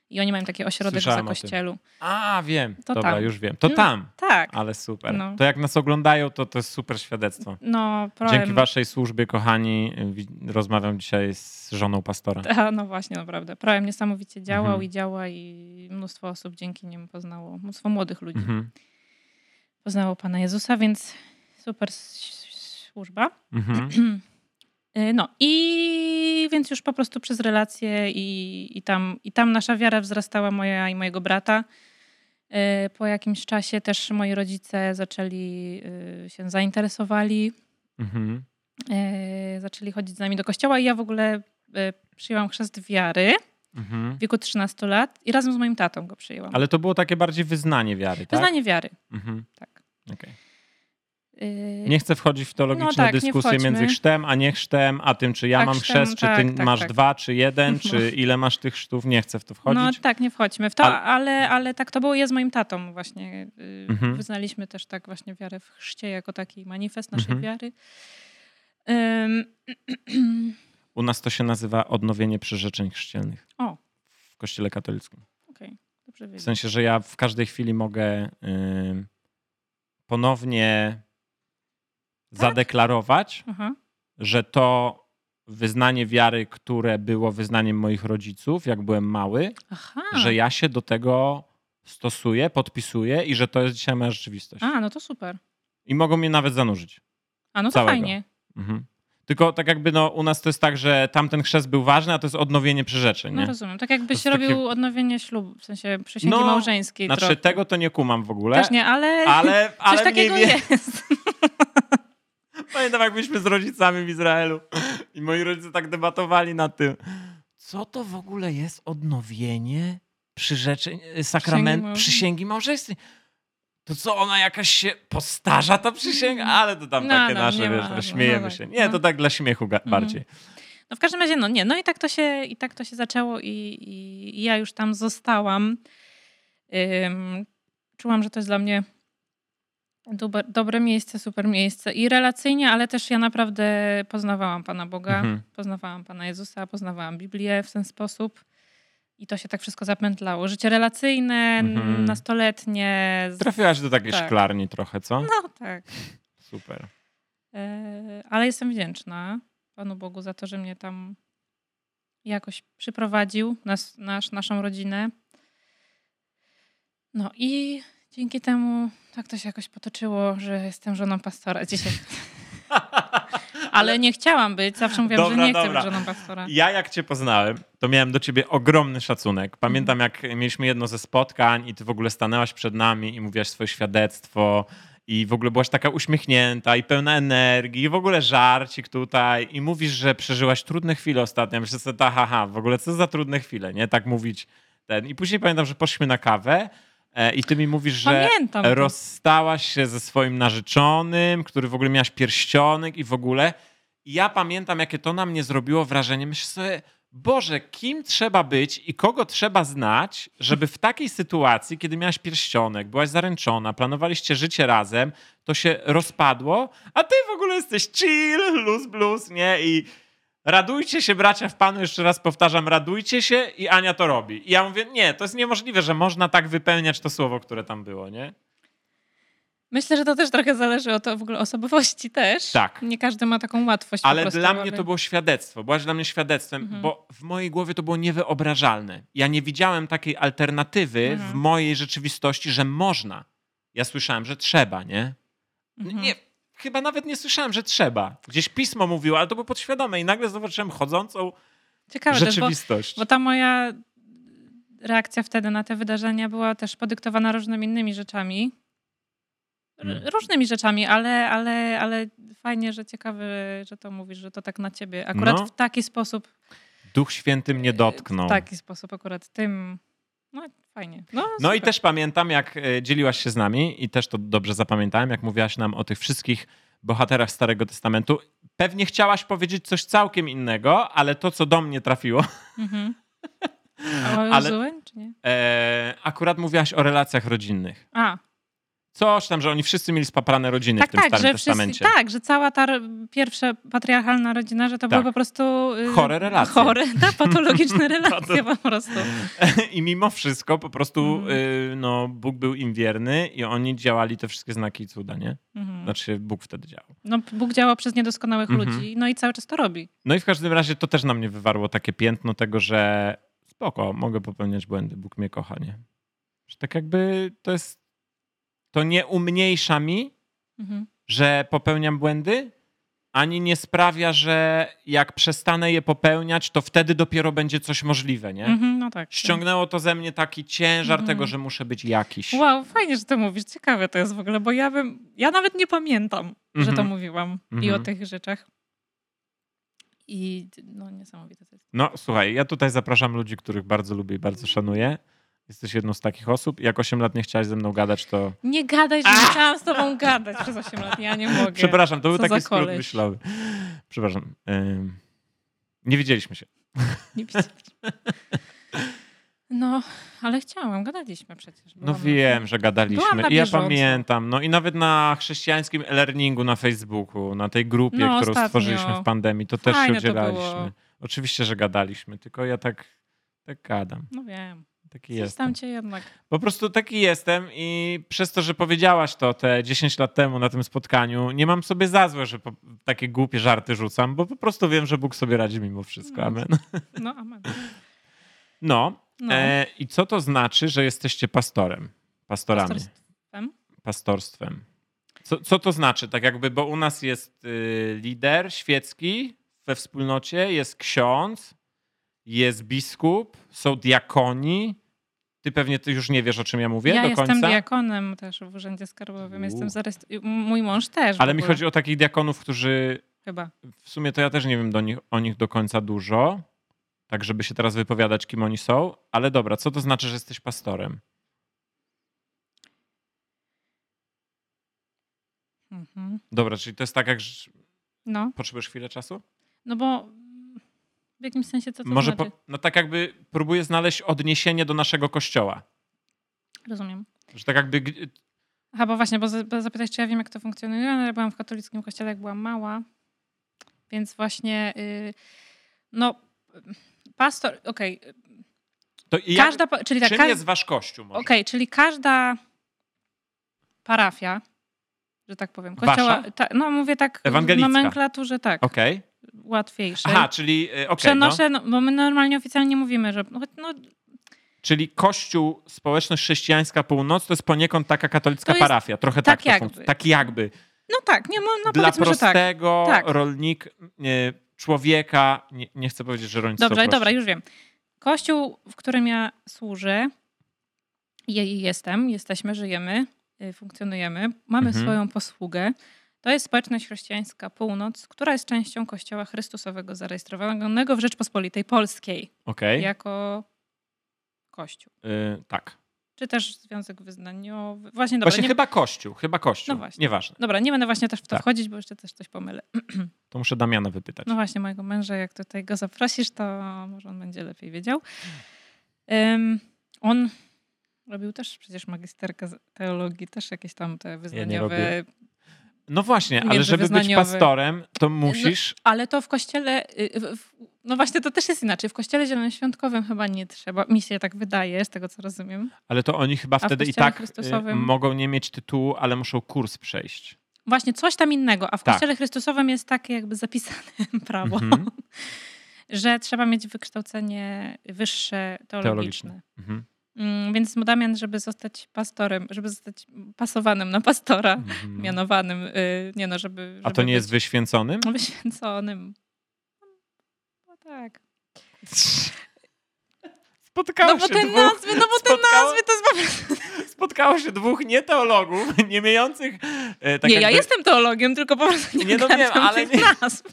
I oni mają taki ośrodek Słyszałem za kościelu. A, wiem. To Dobra, tam. już wiem. To No. tam. Tak. Ale super. No. To jak nas oglądają, to to jest super świadectwo. No, ProM. Dzięki waszej służbie, kochani, wi- rozmawiam dzisiaj z żoną pastora. A, no właśnie, naprawdę. ProM niesamowicie działał Mhm. i działa i mnóstwo osób dzięki niemu poznało, mnóstwo młodych ludzi Mhm. poznało Pana Jezusa, więc super służba. Mhm. Y, No i więc już po prostu przez relacje i, i, tam, i tam nasza wiara wzrastała moja i mojego brata. Y, Po jakimś czasie też moi rodzice zaczęli y, się zainteresowali, Mhm. zaczęli chodzić z nami do kościoła i ja w ogóle przyjęłam chrzest wiary Mhm. w wieku 13 lat i razem z moim tatą go przyjęłam. Ale to było takie bardziej wyznanie wiary, tak? Wyznanie wiary, Mhm. tak. Yy, Nie chcę wchodzić w teologiczne No tak, dyskusje między chrztem, a nie chrztem, a tym, czy ja A mam chrztem, chrzest, czy ty tak, tak, masz tak. dwa, czy jeden, No. czy ile masz tych chrztów. Nie chcę w to no wchodzić. tak, nie wchodźmy w to, Ale- ale, ale tak to było. Ja z moim tatą właśnie yy, Mhm. wyznaliśmy też tak właśnie wiarę w chrzcie jako taki manifest naszej Mhm. wiary. Ym, U nas to się nazywa odnowienie przyrzeczeń chrzcielnych. O. W kościele katolickim. Okej, dobrze W wiedzieć. sensie, że ja w każdej chwili mogę y, ponownie Tak? zadeklarować, Aha. że to wyznanie wiary, które było wyznaniem moich rodziców, jak byłem mały, Aha. że ja się do tego stosuję, podpisuję i że to jest dzisiaj moja rzeczywistość. A, no to super. I mogą mnie nawet zanurzyć. A, no to Całego. fajnie. Mhm. Tylko tak jakby no, u nas to jest tak, że tamten chrzest był ważny, a to jest odnowienie przyrzeczeń. No rozumiem. Tak jakbyś robił takie- odnowienie ślubu, w sensie przysięgi No, małżeńskiej. Znaczy trochę. tego to nie kumam w ogóle. Też nie, ale, Ale, ale coś takiego mniej jest. Pamiętam, jak byliśmy z rodzicami w Izraelu i moi rodzice tak debatowali nad tym, co to w ogóle jest odnowienie przyrzeczeń, y, sakrament, małżeńskiej. przysięgi małżeńskiej. To co, ona jakaś się postarza ta przysięga? Ale to tam No, takie no, nasze, nie wiesz, ma, śmiejemy no tak, się. Nie, to no. tak dla śmiechu Mhm. bardziej. No w każdym razie, no nie. No i tak to się, i tak to się zaczęło i, i, ja już tam zostałam. Czułam, że to jest dla mnie dobre, miejsce, super miejsce. I relacyjnie, ale też ja naprawdę poznawałam Pana Boga, Mhm. poznawałam Pana Jezusa, poznawałam Biblię w ten sposób. I to się tak wszystko zapętlało. Życie relacyjne, Mhm. nastoletnie. z- Trafiłaś do takiej Tak. szklarni trochę, co? No tak. Super. E, Ale jestem wdzięczna Panu Bogu za to, że mnie tam jakoś przyprowadził, nas, nasz, naszą rodzinę. No i dzięki temu tak to się jakoś potoczyło, że jestem żoną pastora dzisiaj. Ale nie chciałam być, zawsze mówiłam, Dobra, że nie chcę dobra. być żoną pastora. Ja jak cię poznałem, to miałem do ciebie ogromny szacunek. Pamiętam, jak mieliśmy jedno ze spotkań i ty w ogóle stanęłaś przed nami i mówiłaś swoje świadectwo i w ogóle byłaś taka uśmiechnięta i pełna energii i w ogóle żarcik tutaj i mówisz, że przeżyłaś trudne chwile ostatnio. Myślę sobie, ta, haha, w ogóle co za trudne chwile, nie? Tak mówić ten. I później pamiętam, że poszliśmy na kawę i ty mi mówisz, że Pamiętam. rozstałaś się ze swoim narzeczonym, który w ogóle miałaś pierścionek i w ogóle. I ja pamiętam, jakie to na mnie zrobiło wrażenie. Myślę sobie, Boże, kim trzeba być i kogo trzeba znać, żeby w takiej sytuacji, kiedy miałaś pierścionek, byłaś zaręczona, planowaliście życie razem, to się rozpadło, a ty w ogóle jesteś chill, luz blues, nie? I radujcie się, bracia w Panu, jeszcze raz powtarzam, radujcie się i Ania to robi. I ja mówię, nie, to jest niemożliwe, że można tak wypełniać to słowo, które tam było, nie? Myślę, że to też trochę zależy od w ogóle osobowości też. Tak. Nie każdy ma taką łatwość. Ale prostu, dla mnie aby- to było świadectwo. Byłaś dla mnie świadectwem, Mhm. bo w mojej głowie to było niewyobrażalne. Ja nie widziałem takiej alternatywy Mhm. w mojej rzeczywistości, że można. Ja słyszałem, że trzeba, nie? Mhm. Nie, chyba nawet nie słyszałem, że trzeba. Gdzieś pismo mówiło, ale to było podświadome i nagle zobaczyłem chodzącą Ciekawe też, bo rzeczywistość. Bo ta moja reakcja wtedy na te wydarzenia była też podyktowana różnymi innymi rzeczami. Hmm. Różnymi rzeczami, ale, ale, ale fajnie, że ciekawe, że to mówisz, że to tak na ciebie. Akurat No. w taki sposób. Duch Święty mnie dotknął. W taki sposób akurat tym. No fajnie. No, No i też pamiętam, jak e, dzieliłaś się z nami, i też to dobrze zapamiętałem, jak mówiłaś nam o tych wszystkich bohaterach Starego Testamentu. Pewnie chciałaś powiedzieć coś całkiem innego, ale to, co do mnie trafiło, Mhm. A o Ale- czy nie? e, akurat mówiłaś o relacjach rodzinnych. A, Coś tam, że oni wszyscy mieli spaprane rodziny tak, w tym tak, Starym że Testamencie. wszyscy, tak, że cała ta pierwsza patriarchalna rodzina, że to Tak. były po prostu y, Chore relacje. Chore, tak, patologiczne relacje po prostu. I mimo wszystko po prostu Mhm. y, no, Bóg był im wierny i oni działali te wszystkie znaki i cuda, nie? Mhm. Znaczy Bóg wtedy działał. No, Bóg działa przez niedoskonałych Mhm. ludzi, no i cały czas to robi. No i w każdym razie to też na mnie wywarło takie piętno tego, że spoko, mogę popełniać błędy, Bóg mnie kocha, nie? Że tak jakby to jest, to nie umniejsza mi, Mhm. że popełniam błędy, ani nie sprawia, że jak przestanę je popełniać, to wtedy dopiero będzie coś możliwe, nie? Mhm, no tak. Ściągnęło to ze mnie taki ciężar Mhm. tego, że muszę być jakiś. Wow, fajnie, że to mówisz. Ciekawe to jest w ogóle, bo ja bym, ja nawet nie pamiętam, że to Mhm. mówiłam i o tych rzeczach. I no niesamowite to jest. No słuchaj, ja tutaj zapraszam ludzi, których bardzo lubię i bardzo szanuję. Jesteś jedną z takich osób. Jak 8 lat nie chciałaś ze mną gadać, to... Nie gadaj, że nie chciałam z tobą gadać przez 8 lat. Ja nie mogę. Przepraszam, to był Co taki skrót myślowy. Przepraszam. Ym, Nie widzieliśmy się. Nie widziałam. No, ale chciałam. Gadaliśmy przecież. No wiem, że gadaliśmy. Na I ja pamiętam. No i nawet na chrześcijańskim e-learningu na Facebooku, na tej grupie, No, którą ostatnio. stworzyliśmy w pandemii, to też się Fajne udzielaliśmy. Oczywiście, że gadaliśmy, tylko ja tak, tak gadam. No wiem. Taki Coś jestem. tam cię jednak... Po prostu taki jestem i przez to, że powiedziałaś to te 10 lat temu na tym spotkaniu, nie mam sobie za złe, że po, takie głupie żarty rzucam, bo po prostu wiem, że Bóg sobie radzi mimo wszystko. No. Amen. No, amen. No. No. E, I co to znaczy, że jesteście pastorem? Pastorami. Pastorstwem? Pastorstwem. Co, co to znaczy? Tak jakby, bo u nas jest y, lider świecki we wspólnocie, jest ksiądz, jest biskup, są diakoni. Ty pewnie ty już nie wiesz, o czym ja mówię ja do jestem końca. diakonem też w Urzędzie Skarbowym. Jestem zarestr... Mój mąż też. Ale mi chodzi o takich diakonów, którzy Chyba. w sumie to ja też nie wiem do nich, o nich do końca dużo, tak żeby się teraz wypowiadać, kim oni są. Ale dobra, co to znaczy, że jesteś pastorem? Mhm. Dobra, czyli to jest tak, jak No, potrzebujesz chwilę czasu? no bo w jakimś sensie co to Może znaczy? po, no tak jakby próbuję znaleźć odniesienie do naszego kościoła. Rozumiem. Że tak jakby Aha, bo właśnie, bo bo zapytać, czy ja wiem, jak to funkcjonuje, ale ja byłam w katolickim kościele, jak byłam mała, więc właśnie, y, no, pastor, okej, jak, każda, czyli tak, czym jest wasz kościół okej, czyli każda parafia, że tak powiem, kościoła, ta, no mówię tak w nomenklaturze, tak, Okej. Łatwiejszej. Aha, czyli y, okej, no. Przenoszę, no, bo my normalnie oficjalnie mówimy, że no, Czyli Kościół Społeczność Chrześcijańska Północ to jest poniekąd taka katolicka To jest parafia. Trochę tak tak. jakby. Tak jakby. no tak, nie, no, Dla powiedzmy, że tak. prostego Tak. rolnika, nie, człowieka, nie, nie chcę powiedzieć, że rolnictwo Dobrze, dobra, już wiem. Kościół, w którym ja służę, jestem, jesteśmy, żyjemy, y, funkcjonujemy, mamy Mhm. swoją posługę. To jest społeczność chrześcijańska Północ, która jest częścią Kościoła Chrystusowego zarejestrowanego w Rzeczpospolitej Polskiej Okej, jako Kościół. y, tak. Czy też Związek Wyznaniowy. Właśnie, dobra, Właśnie nie, chyba Kościół, chyba Kościół. No właśnie. Nieważne. dobra, nie będę właśnie też w to Tak. wchodzić, bo jeszcze też coś pomylę. To muszę Damiana wypytać. No właśnie, mojego męża, jak tutaj go zaprosisz, to może on będzie lepiej wiedział. Ym, on robił też przecież magisterkę teologii, też jakieś tam te wyznaniowe. robię. No właśnie, ale żeby być pastorem, to musisz... ale to w kościele, y, no właśnie to też jest inaczej. W kościele zielonoświątkowym chyba nie trzeba. Mi się tak wydaje, z tego co rozumiem. Ale to oni chyba wtedy i tak y, Chrystusowym? mogą nie mieć tytułu, ale muszą kurs przejść. Właśnie coś tam innego, a w Tak. kościele Chrystusowym jest takie jakby zapisane prawo, Mhm. że trzeba mieć wykształcenie wyższe teologiczne. Teologiczne. Mhm. Mm, Więc Damian, żeby zostać pastorem, żeby zostać pasowanym na pastora, Mhm. mianowanym, y, nie no, żeby, żeby A to nie jest wyświęconym? wyświęconym. No tak. Spotkało No bo się te dwóch, nazwy, no bo te spotkało- nazwy to jest po prostu... spotkało się dwóch nieteologów, nie miejących... e, Tak nie, ja jakby- jestem teologiem, tylko po prostu nie, Nie, no wiem, ale nie- nazw.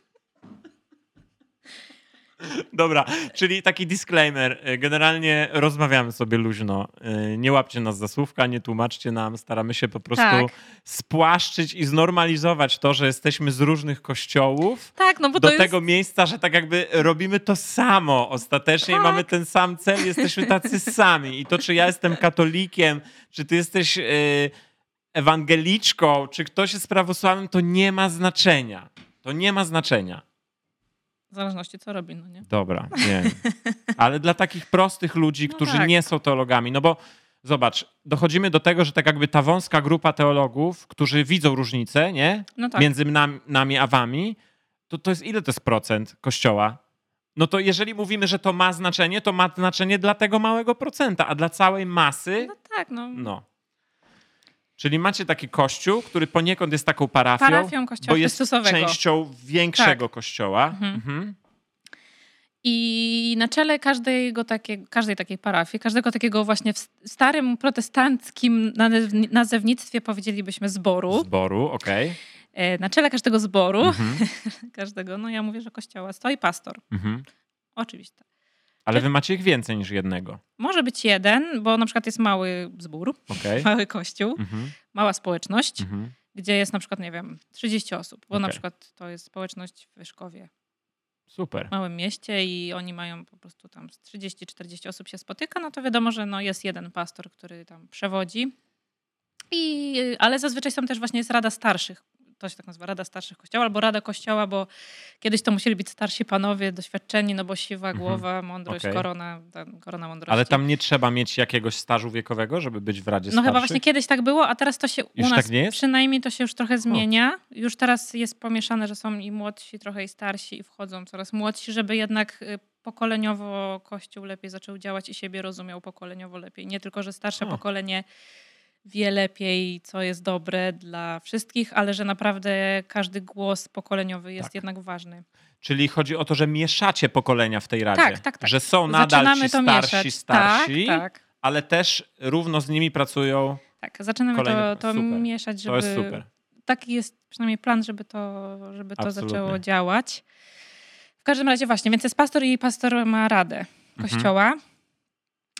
Dobra, czyli taki disclaimer. E, Generalnie rozmawiamy sobie luźno. E, Nie łapcie nas za słówka, nie tłumaczcie nam. Staramy się po prostu Tak. spłaszczyć i znormalizować to, że jesteśmy z różnych kościołów. Tak, no bo do to jest... tego miejsca, że tak jakby robimy to samo ostatecznie i Tak. mamy ten sam cel, jesteśmy tacy sami. I to, czy ja jestem katolikiem, czy ty jesteś e, ewangeliczką, czy ktoś jest prawosławnym, to nie ma znaczenia. To nie ma znaczenia. W zależności co robi, no nie? Dobra, wiem. Ale dla takich prostych ludzi, No którzy tak. nie są teologami, no bo zobacz, dochodzimy do tego, że tak jakby ta wąska grupa teologów, którzy widzą różnicę, nie? No tak. Między nam, nami a wami, to to jest ile to jest procent kościoła? No to jeżeli mówimy, że to ma znaczenie, to ma znaczenie dla tego małego procenta, a dla całej masy, No tak, no. no. Czyli macie taki kościół, który poniekąd jest taką parafią, Parafią Kościoła bo jest częścią większego Tak. kościoła. Mhm. Mhm. I na czele każdego takie, każdej takiej parafii, każdego takiego właśnie w starym protestanckim nazew- nazewnictwie powiedzielibyśmy zboru, Zboru, okej. e, na czele każdego zboru, Mhm. każdego, no ja mówię, że kościoła stoi pastor. Mhm. Oczywiście. Ale wy macie ich więcej niż jednego. Może być jeden, bo na przykład jest mały zbór, Okej. mały kościół, Mhm. mała społeczność, Mhm. gdzie jest na przykład, nie wiem, 30 osób, bo na Okej. przykład to jest społeczność w Wyszkowie, Super. w małym mieście i oni mają po prostu tam z 30-40 osób się spotyka, no to wiadomo, że no jest jeden pastor, który tam przewodzi. I, ale zazwyczaj są też właśnie jest Rada Starszych. To się tak nazywa Rada Starszych Kościoła albo Rada Kościoła, bo kiedyś to musieli być starsi panowie, doświadczeni, no bo siwa Mhm. głowa, mądrość, Okej. korona, korona mądrości. Ale tam nie trzeba mieć jakiegoś stażu wiekowego, żeby być w Radzie No chyba Starszych? właśnie kiedyś tak było, a teraz to się u Już nas tak nie jest? przynajmniej to się już trochę zmienia. Już teraz jest pomieszane, że są i młodsi, trochę i starsi i wchodzą coraz młodsi, żeby jednak y, pokoleniowo Kościół lepiej zaczął działać i siebie rozumiał pokoleniowo lepiej. Nie tylko, że starsze O. pokolenie wie lepiej, co jest dobre dla wszystkich, ale że naprawdę każdy głos pokoleniowy jest Tak. jednak ważny. Czyli chodzi o to, że mieszacie pokolenia w tej Radzie. Tak, tak, tak. Że są nadal Zaczynamy ci to starsi, mieszać. starsi, Tak, tak. ale też równo z nimi pracują. Tak, zaczynamy to, Kolejny- to super. mieszać, żeby To jest super. taki jest przynajmniej plan, żeby to, żeby to Absolutnie. zaczęło działać. W każdym razie właśnie, więc jest pastor i pastor ma radę Mhm.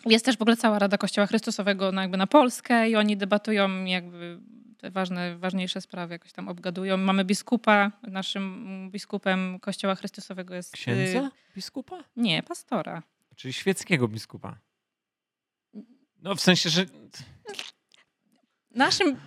Jest też w ogóle cała Rada Kościoła Chrystusowego no jakby na Polskę i oni debatują jakby te ważne, ważniejsze sprawy jakoś tam obgadują. Mamy biskupa, naszym biskupem Kościoła Chrystusowego jest... y, Księdza? Biskupa? Nie, pastora. Czyli świeckiego biskupa. No w sensie, że Naszym...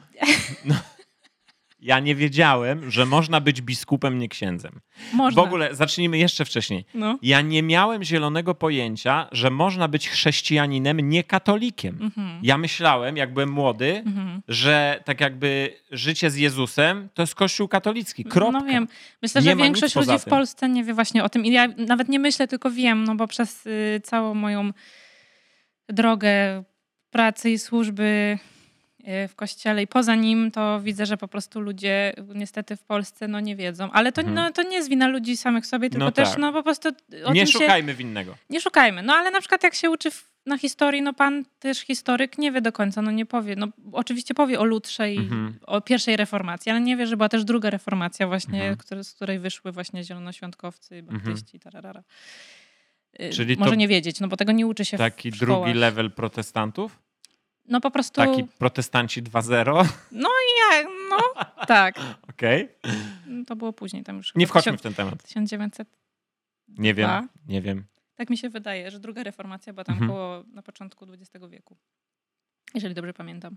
ja nie wiedziałem, że można być biskupem, nie księdzem. Można. W ogóle zacznijmy jeszcze wcześniej. No. Ja nie miałem zielonego pojęcia, że można być chrześcijaninem, nie katolikiem. Mhm. Ja myślałem, jak byłem młody, Mhm. że tak jakby życie z Jezusem to jest kościół katolicki. Kropka. No wiem. Myślę, Nie że większość ludzi w. Polsce nie wie właśnie o tym. I ja nawet nie myślę, tylko wiem, no bo przez y, całą moją drogę pracy i służby w kościele i poza nim, to widzę, że po prostu ludzie niestety w Polsce no nie wiedzą. Ale to, Mhm. no, to nie jest wina ludzi samych sobie, tylko No też tak. no po prostu Nie tym się... szukajmy winnego. Nie szukajmy. No ale na przykład jak się uczy na historii, no pan też historyk nie wie do końca, no nie powie. No oczywiście powie o Lutrze i Mhm. o pierwszej reformacji, ale nie wie, że była też druga reformacja właśnie, Mhm. które, z której wyszły właśnie zielonoświątkowcy, baptyści, tararara. Y, Czyli Może nie wiedzieć, no bo tego nie uczy się w- Taki w drugi szkołach. level protestantów? No po prostu, Taki protestanci 2.0? ja, no tak. Okej. To było później, tam już Nie wchodźmy w ten temat. 1900, Nie wiem, nie wiem. tak mi się wydaje, że druga reformacja była tam Mhm. koło na początku XX wieku. Jeżeli dobrze pamiętam.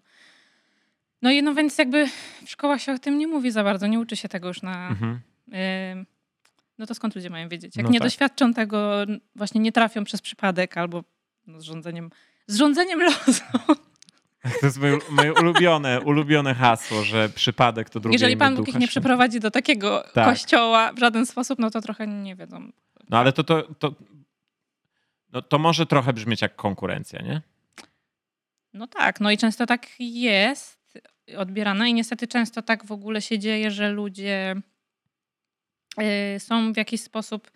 No i no więc jakby w szkołach się o tym nie mówi za bardzo, nie uczy się tego już na... Mhm. Ym, no to skąd ludzie mają wiedzieć? Jak No nie tak. doświadczą tego, właśnie nie trafią przez przypadek albo no, z rządzeniem, z rządzeniem losu. To jest moje, moje ulubione, ulubione hasło, że przypadek to drugie Jeżeli Pan Bóg ich nie Świętego. przyprowadzi do takiego Tak. kościoła w żaden sposób, no to trochę nie wiedzą. No ale to, to, to, no, to może trochę brzmieć jak konkurencja, nie? No tak, no i często tak jest odbierane i niestety często tak w ogóle się dzieje, że ludzie y, są w jakiś sposób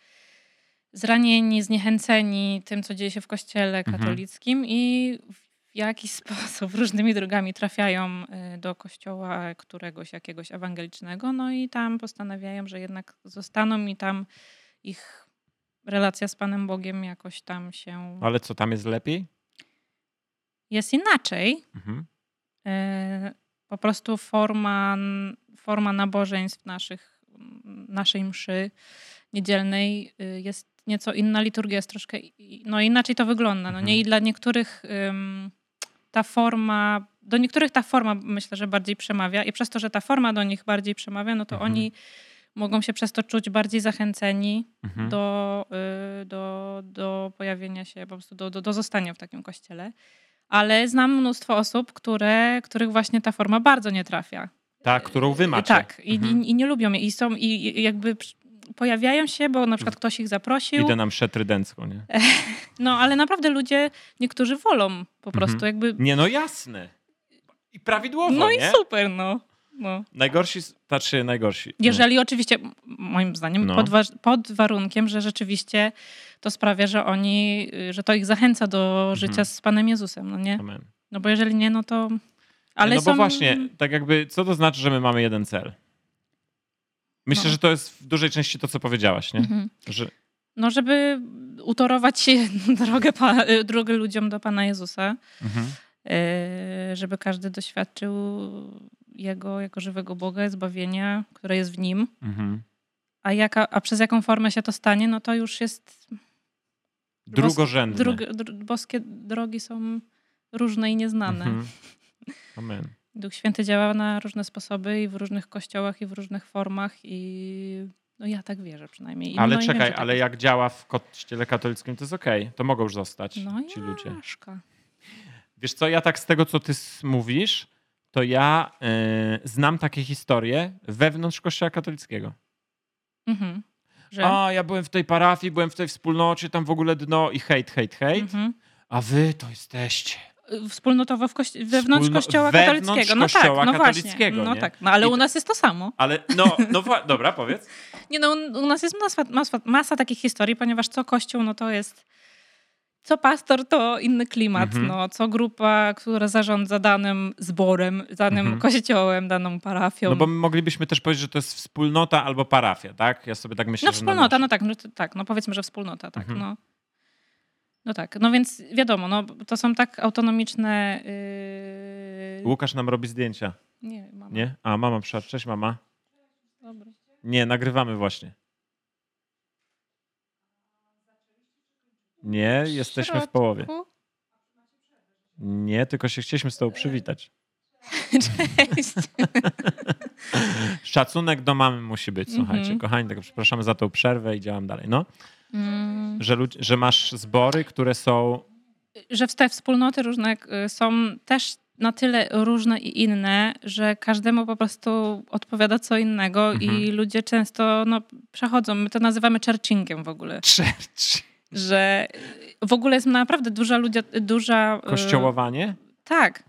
zranieni, zniechęceni tym, co dzieje się w kościele Mhm. katolickim i w jakiś sposób różnymi drogami trafiają y, do kościoła któregoś jakiegoś ewangelicznego, no i tam postanawiają, że jednak zostaną i tam ich relacja z Panem Bogiem jakoś tam się... Ale co tam jest lepiej? Jest inaczej, Mhm. E, po prostu forma, forma nabożeństw naszych, naszej mszy niedzielnej y, jest nieco inna, liturgia jest troszkę, no inaczej to wygląda, no nie? Mhm. I dla niektórych ta forma, do niektórych ta forma myślę, że bardziej przemawia i przez to, że ta forma do nich bardziej przemawia, no to Mhm. oni mogą się przez to czuć bardziej zachęceni Mhm. do, y, do, do pojawienia się, po prostu do, do, do zostania w takim kościele. Ale znam mnóstwo osób, które, których właśnie ta forma bardzo nie trafia. Ta, którą wy macie. Tak, i, Mhm. i, i nie lubią jej. I są, i, jakby pojawiają się, bo na przykład ktoś ich zaprosił. Idę na mszę trydencką, nie? No, ale naprawdę ludzie, niektórzy wolą po prostu Mhm. jakby. Nie, no jasne. I prawidłowo, No nie? i super, no. no. Najgorsi, znaczy najgorsi. Jeżeli oczywiście, m- moim zdaniem, No. pod, wa- pod warunkiem, że rzeczywiście to sprawia, że oni, y, że to ich zachęca do życia Mhm. z Panem Jezusem, no nie? Amen. No bo jeżeli nie, no to... Ale no są... bo właśnie, tak jakby, co to znaczy, że my mamy jeden cel? Myślę, No. że to jest w dużej części to, co powiedziałaś, nie? Mhm. Że No, żeby utorować się drogę, drogę ludziom do Pana Jezusa, mhm. żeby każdy doświadczył Jego jako żywego Boga, zbawienia, które jest w Nim. Mhm. A, jaka, a przez jaką formę się to stanie, no to już jest... Drugorzędne. Drog, boskie drogi są różne i nieznane. Mhm. Amen. Duch Święty działa na różne sposoby i w różnych kościołach i w różnych formach i no ja tak wierzę przynajmniej. I ale no czekaj, tak ale jest. jak działa w kościele katolickim, to jest okej. Okay. To mogą już zostać no ci ludzie. Jaszka. Wiesz co, ja tak z tego, co ty mówisz, to ja y, znam takie historie wewnątrz kościoła katolickiego. Mhm. Że? A, ja byłem w tej parafii, byłem w tej wspólnocie, tam w ogóle dno i hejt, hejt, hejt. Mhm. A wy to jesteście wspólnotowo w kości- wewnątrz Wspólno- kościoła wewnątrz katolickiego. No kościoła tak, no katolickiego, właśnie. No tak, no ale I u nas jest to samo. Ale no, no dobra, powiedz. Nie no, u nas jest masa, masa, masa takich historii, ponieważ co kościół, no to jest co pastor to inny klimat, mhm. no, co grupa, która zarządza danym zborem, danym mhm. kościołem, daną parafią. No bo moglibyśmy też powiedzieć, że to jest wspólnota albo parafia, tak? Ja sobie tak myślę, No wspólnota, no tak, no, tak, no powiedzmy, że wspólnota, tak, mhm. no. No tak, no więc wiadomo, no, to są tak autonomiczne. Yy... Łukasz nam robi zdjęcia. Nie, mama. Nie? A mama przyszła. Cześć, mama. Dobra. Nie, nagrywamy właśnie. Nie, jesteśmy w połowie. Nie, tylko się chcieliśmy z tobą przywitać. Cześć. Szacunek do mamy musi być, słuchajcie. Mm -hmm. Kochani, tak przepraszamy za tą przerwę i działam dalej. No. Mm. Że, że masz zbory, które są. Że te wspólnoty różne y, są też na tyle różne i inne, że każdemu po prostu odpowiada co innego mhm. i ludzie często no, przechodzą. My to nazywamy churchingiem w ogóle. Church. Że w ogóle jest naprawdę duża ludzie, duża... Y, Kościołowanie? Tak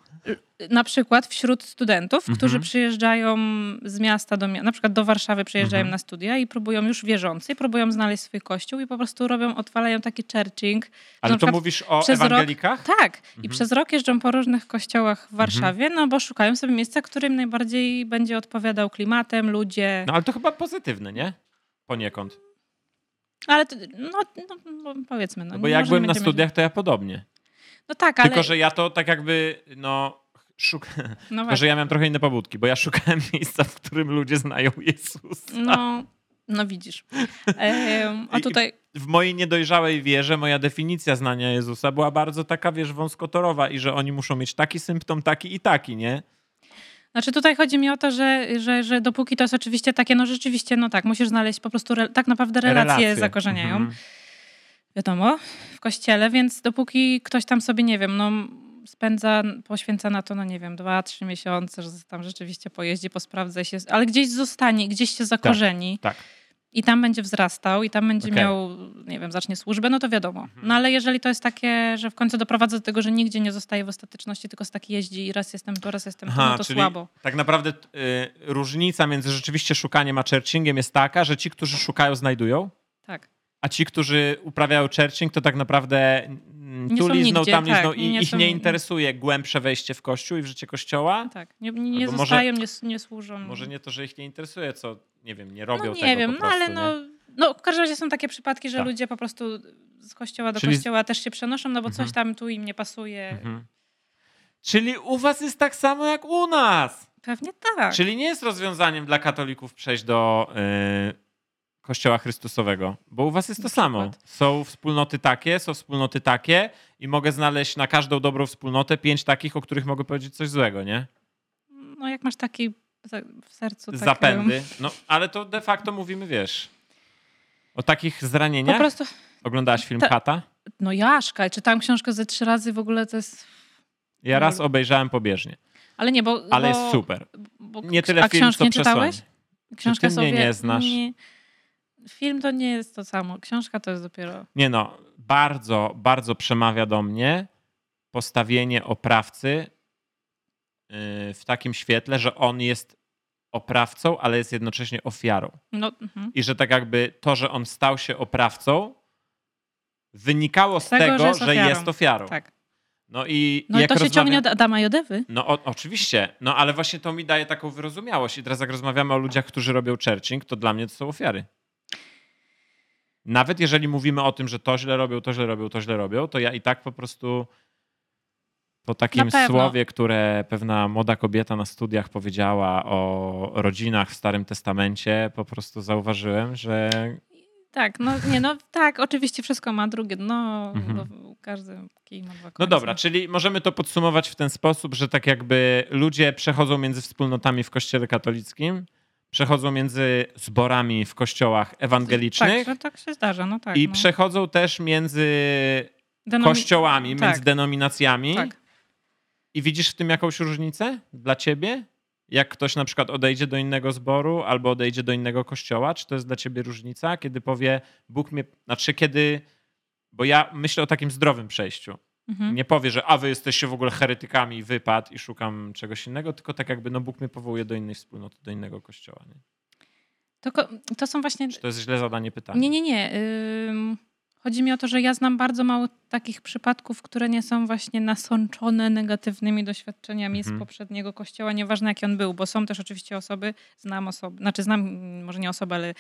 na przykład wśród studentów, mhm. którzy przyjeżdżają z miasta do na przykład do Warszawy przyjeżdżają mhm. na studia i próbują już wierzący, próbują znaleźć swój kościół i po prostu robią, otwalają taki churching. Ale to mówisz o ewangelikach? Rok, tak. Mhm. I przez rok jeżdżą po różnych kościołach w mhm. Warszawie, no bo szukają sobie miejsca, którym najbardziej będzie odpowiadał klimatem, ludzie. No ale to chyba pozytywne, nie? Poniekąd. Ale to, no, no, powiedzmy. No, no bo jak byłem na studiach, to ja podobnie. No tak, ale... Tylko, że ja to tak jakby, no, Szuk... No Tylko, że ja miałem trochę inne pobudki, bo ja szukałem miejsca, w którym ludzie znają Jezusa. No, no widzisz. A tutaj... W mojej niedojrzałej wierze moja definicja znania Jezusa była bardzo taka, wiesz, wąskotorowa i że oni muszą mieć taki symptom, taki i taki, nie? Znaczy tutaj chodzi mi o to, że, że, że dopóki to jest oczywiście takie, no rzeczywiście, no tak, musisz znaleźć po prostu re, tak naprawdę relacje, relacje. zakorzeniają. Mhm. Wiadomo, w kościele, więc dopóki ktoś tam sobie, nie wiem, no spędza, poświęca na to, no nie wiem, dwa, trzy miesiące, że tam rzeczywiście pojeździ, posprawdza się, ale gdzieś zostanie, gdzieś się zakorzeni. Tak, tak. I tam będzie wzrastał, i tam będzie okay. miał, nie wiem, zacznie służbę, no to wiadomo. Mhm. No ale jeżeli to jest takie, że w końcu doprowadza do tego, że nigdzie nie zostaje w ostateczności, tylko z taki jeździ i raz jestem tu, raz jestem tu, no to słabo. Tak naprawdę y, różnica między rzeczywiście szukaniem a churchingiem jest taka, że ci, którzy szukają, znajdują. Tak. A ci, którzy uprawiają churching, to tak naprawdę nie tu liznął, tam tak, liznął i nie ich nie interesuje głębsze wejście w kościół i w życie kościoła. Tak, nie, nie zostają, może, nie, nie służą. Może nie to, że ich nie interesuje, co, nie wiem, nie robią no, nie tego wiem, po prostu, no ale no, no w każdym razie są takie przypadki, że tak. ludzie po prostu z kościoła do Czyli... kościoła też się przenoszą, no bo mhm. coś tam tu im nie pasuje. Mhm. Czyli u was jest tak samo jak u nas. Pewnie tak. Czyli nie jest rozwiązaniem dla katolików przejść do... Yy Kościoła Chrystusowego, bo u was jest to samo. Są wspólnoty takie, są wspólnoty takie i mogę znaleźć na każdą dobrą wspólnotę pięć takich, o których mogę powiedzieć coś złego, nie? No jak masz taki w sercu. Tak Zapędy. No, ale to de facto mówimy, wiesz, o takich zranieniach. Po prostu... Oglądałaś film Ta... Chata? No Jaszka, czytałam książkę ze trzy razy, w ogóle to jest... Ja raz obejrzałem pobieżnie. Ale nie, bo... Ale bo... jest super. Bo... Nie tyle A film, co nie czytałeś? Książkę Czy ty mnie sobie... nie znasz? Nie film to nie jest to samo. Książka to jest dopiero. Nie no, bardzo, bardzo przemawia do mnie postawienie oprawcy y, w takim świetle, że on jest oprawcą, ale jest jednocześnie ofiarą. No, uh-huh. I że tak jakby to, że on stał się oprawcą, wynikało z, z tego, tego, że, jest, że jest ofiarą. Tak. No i, no i to się ciągnie od Adama i Odewy. No o, oczywiście, no ale właśnie to mi daje taką wyrozumiałość. I teraz jak rozmawiamy o ludziach, którzy robią churching, to dla mnie to są ofiary. Nawet jeżeli mówimy o tym, że to źle robią, to źle robią, to źle robią, to ja i tak po prostu po takim słowie, które pewna młoda kobieta na studiach powiedziała o rodzinach w Starym Testamencie, po prostu zauważyłem, że. Tak, no nie, no tak, oczywiście wszystko ma drugie no, mhm. każdy kij ma dwa końce. No dobra, czyli możemy to podsumować w ten sposób, że tak jakby ludzie przechodzą między wspólnotami w kościele katolickim, przechodzą między zborami w kościołach ewangelicznych. Tak, tak się zdarza, no tak. I no. przechodzą też między Denomi... kościołami, tak. między denominacjami. Tak. I widzisz w tym jakąś różnicę dla ciebie? Jak ktoś na przykład odejdzie do innego zboru albo odejdzie do innego kościoła, czy to jest dla ciebie różnica, kiedy powie Bóg mnie, znaczy kiedy, bo ja myślę o takim zdrowym przejściu. Mhm. Nie powie, że a wy jesteście w ogóle heretykami, wypad i szukam czegoś innego, tylko tak jakby no Bóg mnie powołuje do innej wspólnoty, do innego kościoła. Nie? To, to są właśnie... Czy to jest źle zadanie pytania? Nie, nie, nie. Chodzi mi o to, że ja znam bardzo mało takich przypadków, które nie są właśnie nasączone negatywnymi doświadczeniami mhm. z poprzedniego kościoła, nieważne jaki on był, bo są też oczywiście osoby, znam osoby, znaczy znam, może nie osoby, ale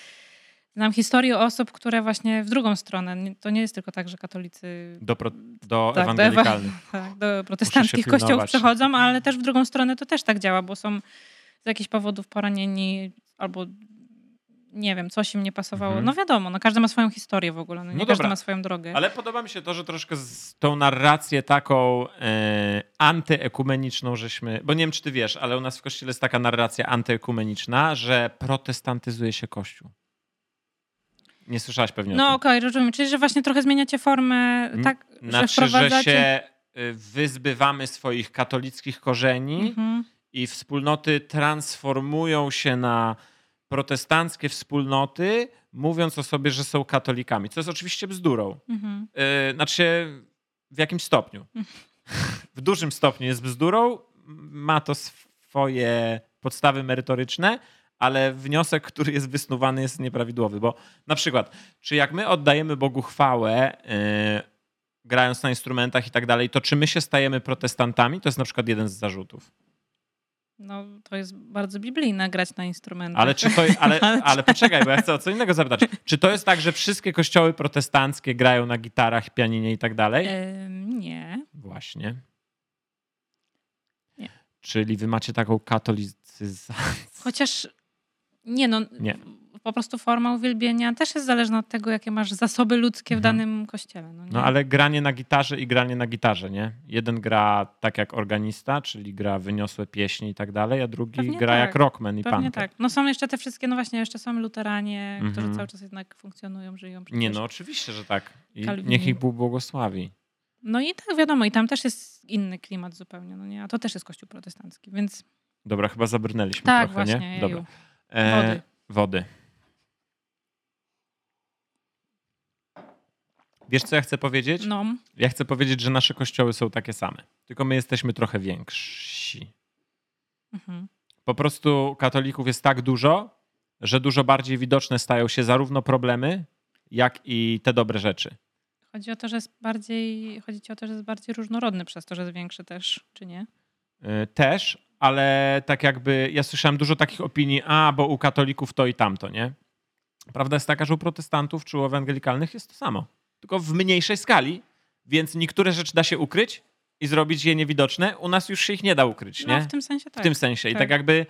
znam historię osób, które właśnie w drugą stronę, to nie jest tylko tak, że katolicy... Do, pro, do tak, ewangelikalnych. Do, tak, do protestanckich kościołów przechodzą, ale też w drugą stronę to też tak działa, bo są z jakichś powodów poranieni albo nie wiem, coś im nie pasowało. Mhm. No wiadomo, no każdy ma swoją historię w ogóle, no, nie no każdy ma swoją drogę. Ale podoba mi się to, że troszkę z tą narrację taką e, antyekumeniczną żeśmy, bo nie wiem, czy ty wiesz, ale u nas w kościele jest taka narracja antyekumeniczna, że protestantyzuje się kościół. Nie słyszałaś pewnie No okej, okay, rozumiem. Czyli, że właśnie trochę zmieniacie formę, tak, znaczy, że wprowadzacie... że się y, wyzbywamy swoich katolickich korzeni mhm. i wspólnoty transformują się na protestanckie wspólnoty, mówiąc o sobie, że są katolikami, co jest oczywiście bzdurą. Mhm. Yy, znaczy w jakimś stopniu. w dużym stopniu jest bzdurą, ma to swoje podstawy merytoryczne, ale wniosek, który jest wysnuwany, jest nieprawidłowy. Bo na przykład, czy jak my oddajemy Bogu chwałę, yy, grając na instrumentach i tak dalej, to czy my się stajemy protestantami? To jest na przykład jeden z zarzutów. No, to jest bardzo biblijne grać na instrumentach. Ale, czy to, ale, ale poczekaj, bo ja chcę o co innego zapytać. Czy to jest tak, że wszystkie kościoły protestanckie grają na gitarach, pianinie i tak dalej? nie. Właśnie. Nie. Czyli wy macie taką katolicyzację. Chociaż nie no. Nie po prostu forma uwielbienia też jest zależna od tego, jakie masz zasoby ludzkie w mhm. danym kościele. No, no, ale granie na gitarze i granie na gitarze, nie? Jeden gra tak jak organista, czyli gra wyniosłe pieśni i tak dalej, a drugi Pewnie gra tak. jak rockman i Pewnie punker. tak. No są jeszcze te wszystkie, no właśnie, jeszcze są luteranie, mhm. którzy cały czas jednak funkcjonują, żyją. Nie, no oczywiście, że tak. I niech ich Bóg błogosławi. No i tak wiadomo, i tam też jest inny klimat zupełnie, no nie? A to też jest kościół protestancki, więc... Dobra, chyba zabrnęliśmy tak, trochę, właśnie, nie? Dobra. E, wody. Wody. Wiesz, co ja chcę powiedzieć? No. Ja chcę powiedzieć, że nasze kościoły są takie same, tylko my jesteśmy trochę więksi. Mhm. Po prostu katolików jest tak dużo, że dużo bardziej widoczne stają się zarówno problemy, jak i te dobre rzeczy. Chodzi o to, że jest bardziej, chodzi ci o to, że jest bardziej różnorodny przez to, że jest większy też, czy nie? Yy, też, ale tak jakby ja słyszałem dużo takich opinii, a bo u katolików to i tamto, nie? Prawda jest taka, że u protestantów czy u ewangelikalnych jest to samo tylko w mniejszej skali, więc niektóre rzeczy da się ukryć i zrobić je niewidoczne. U nas już się ich nie da ukryć, no, nie? w tym sensie tak. W tym sensie. I tak, tak jakby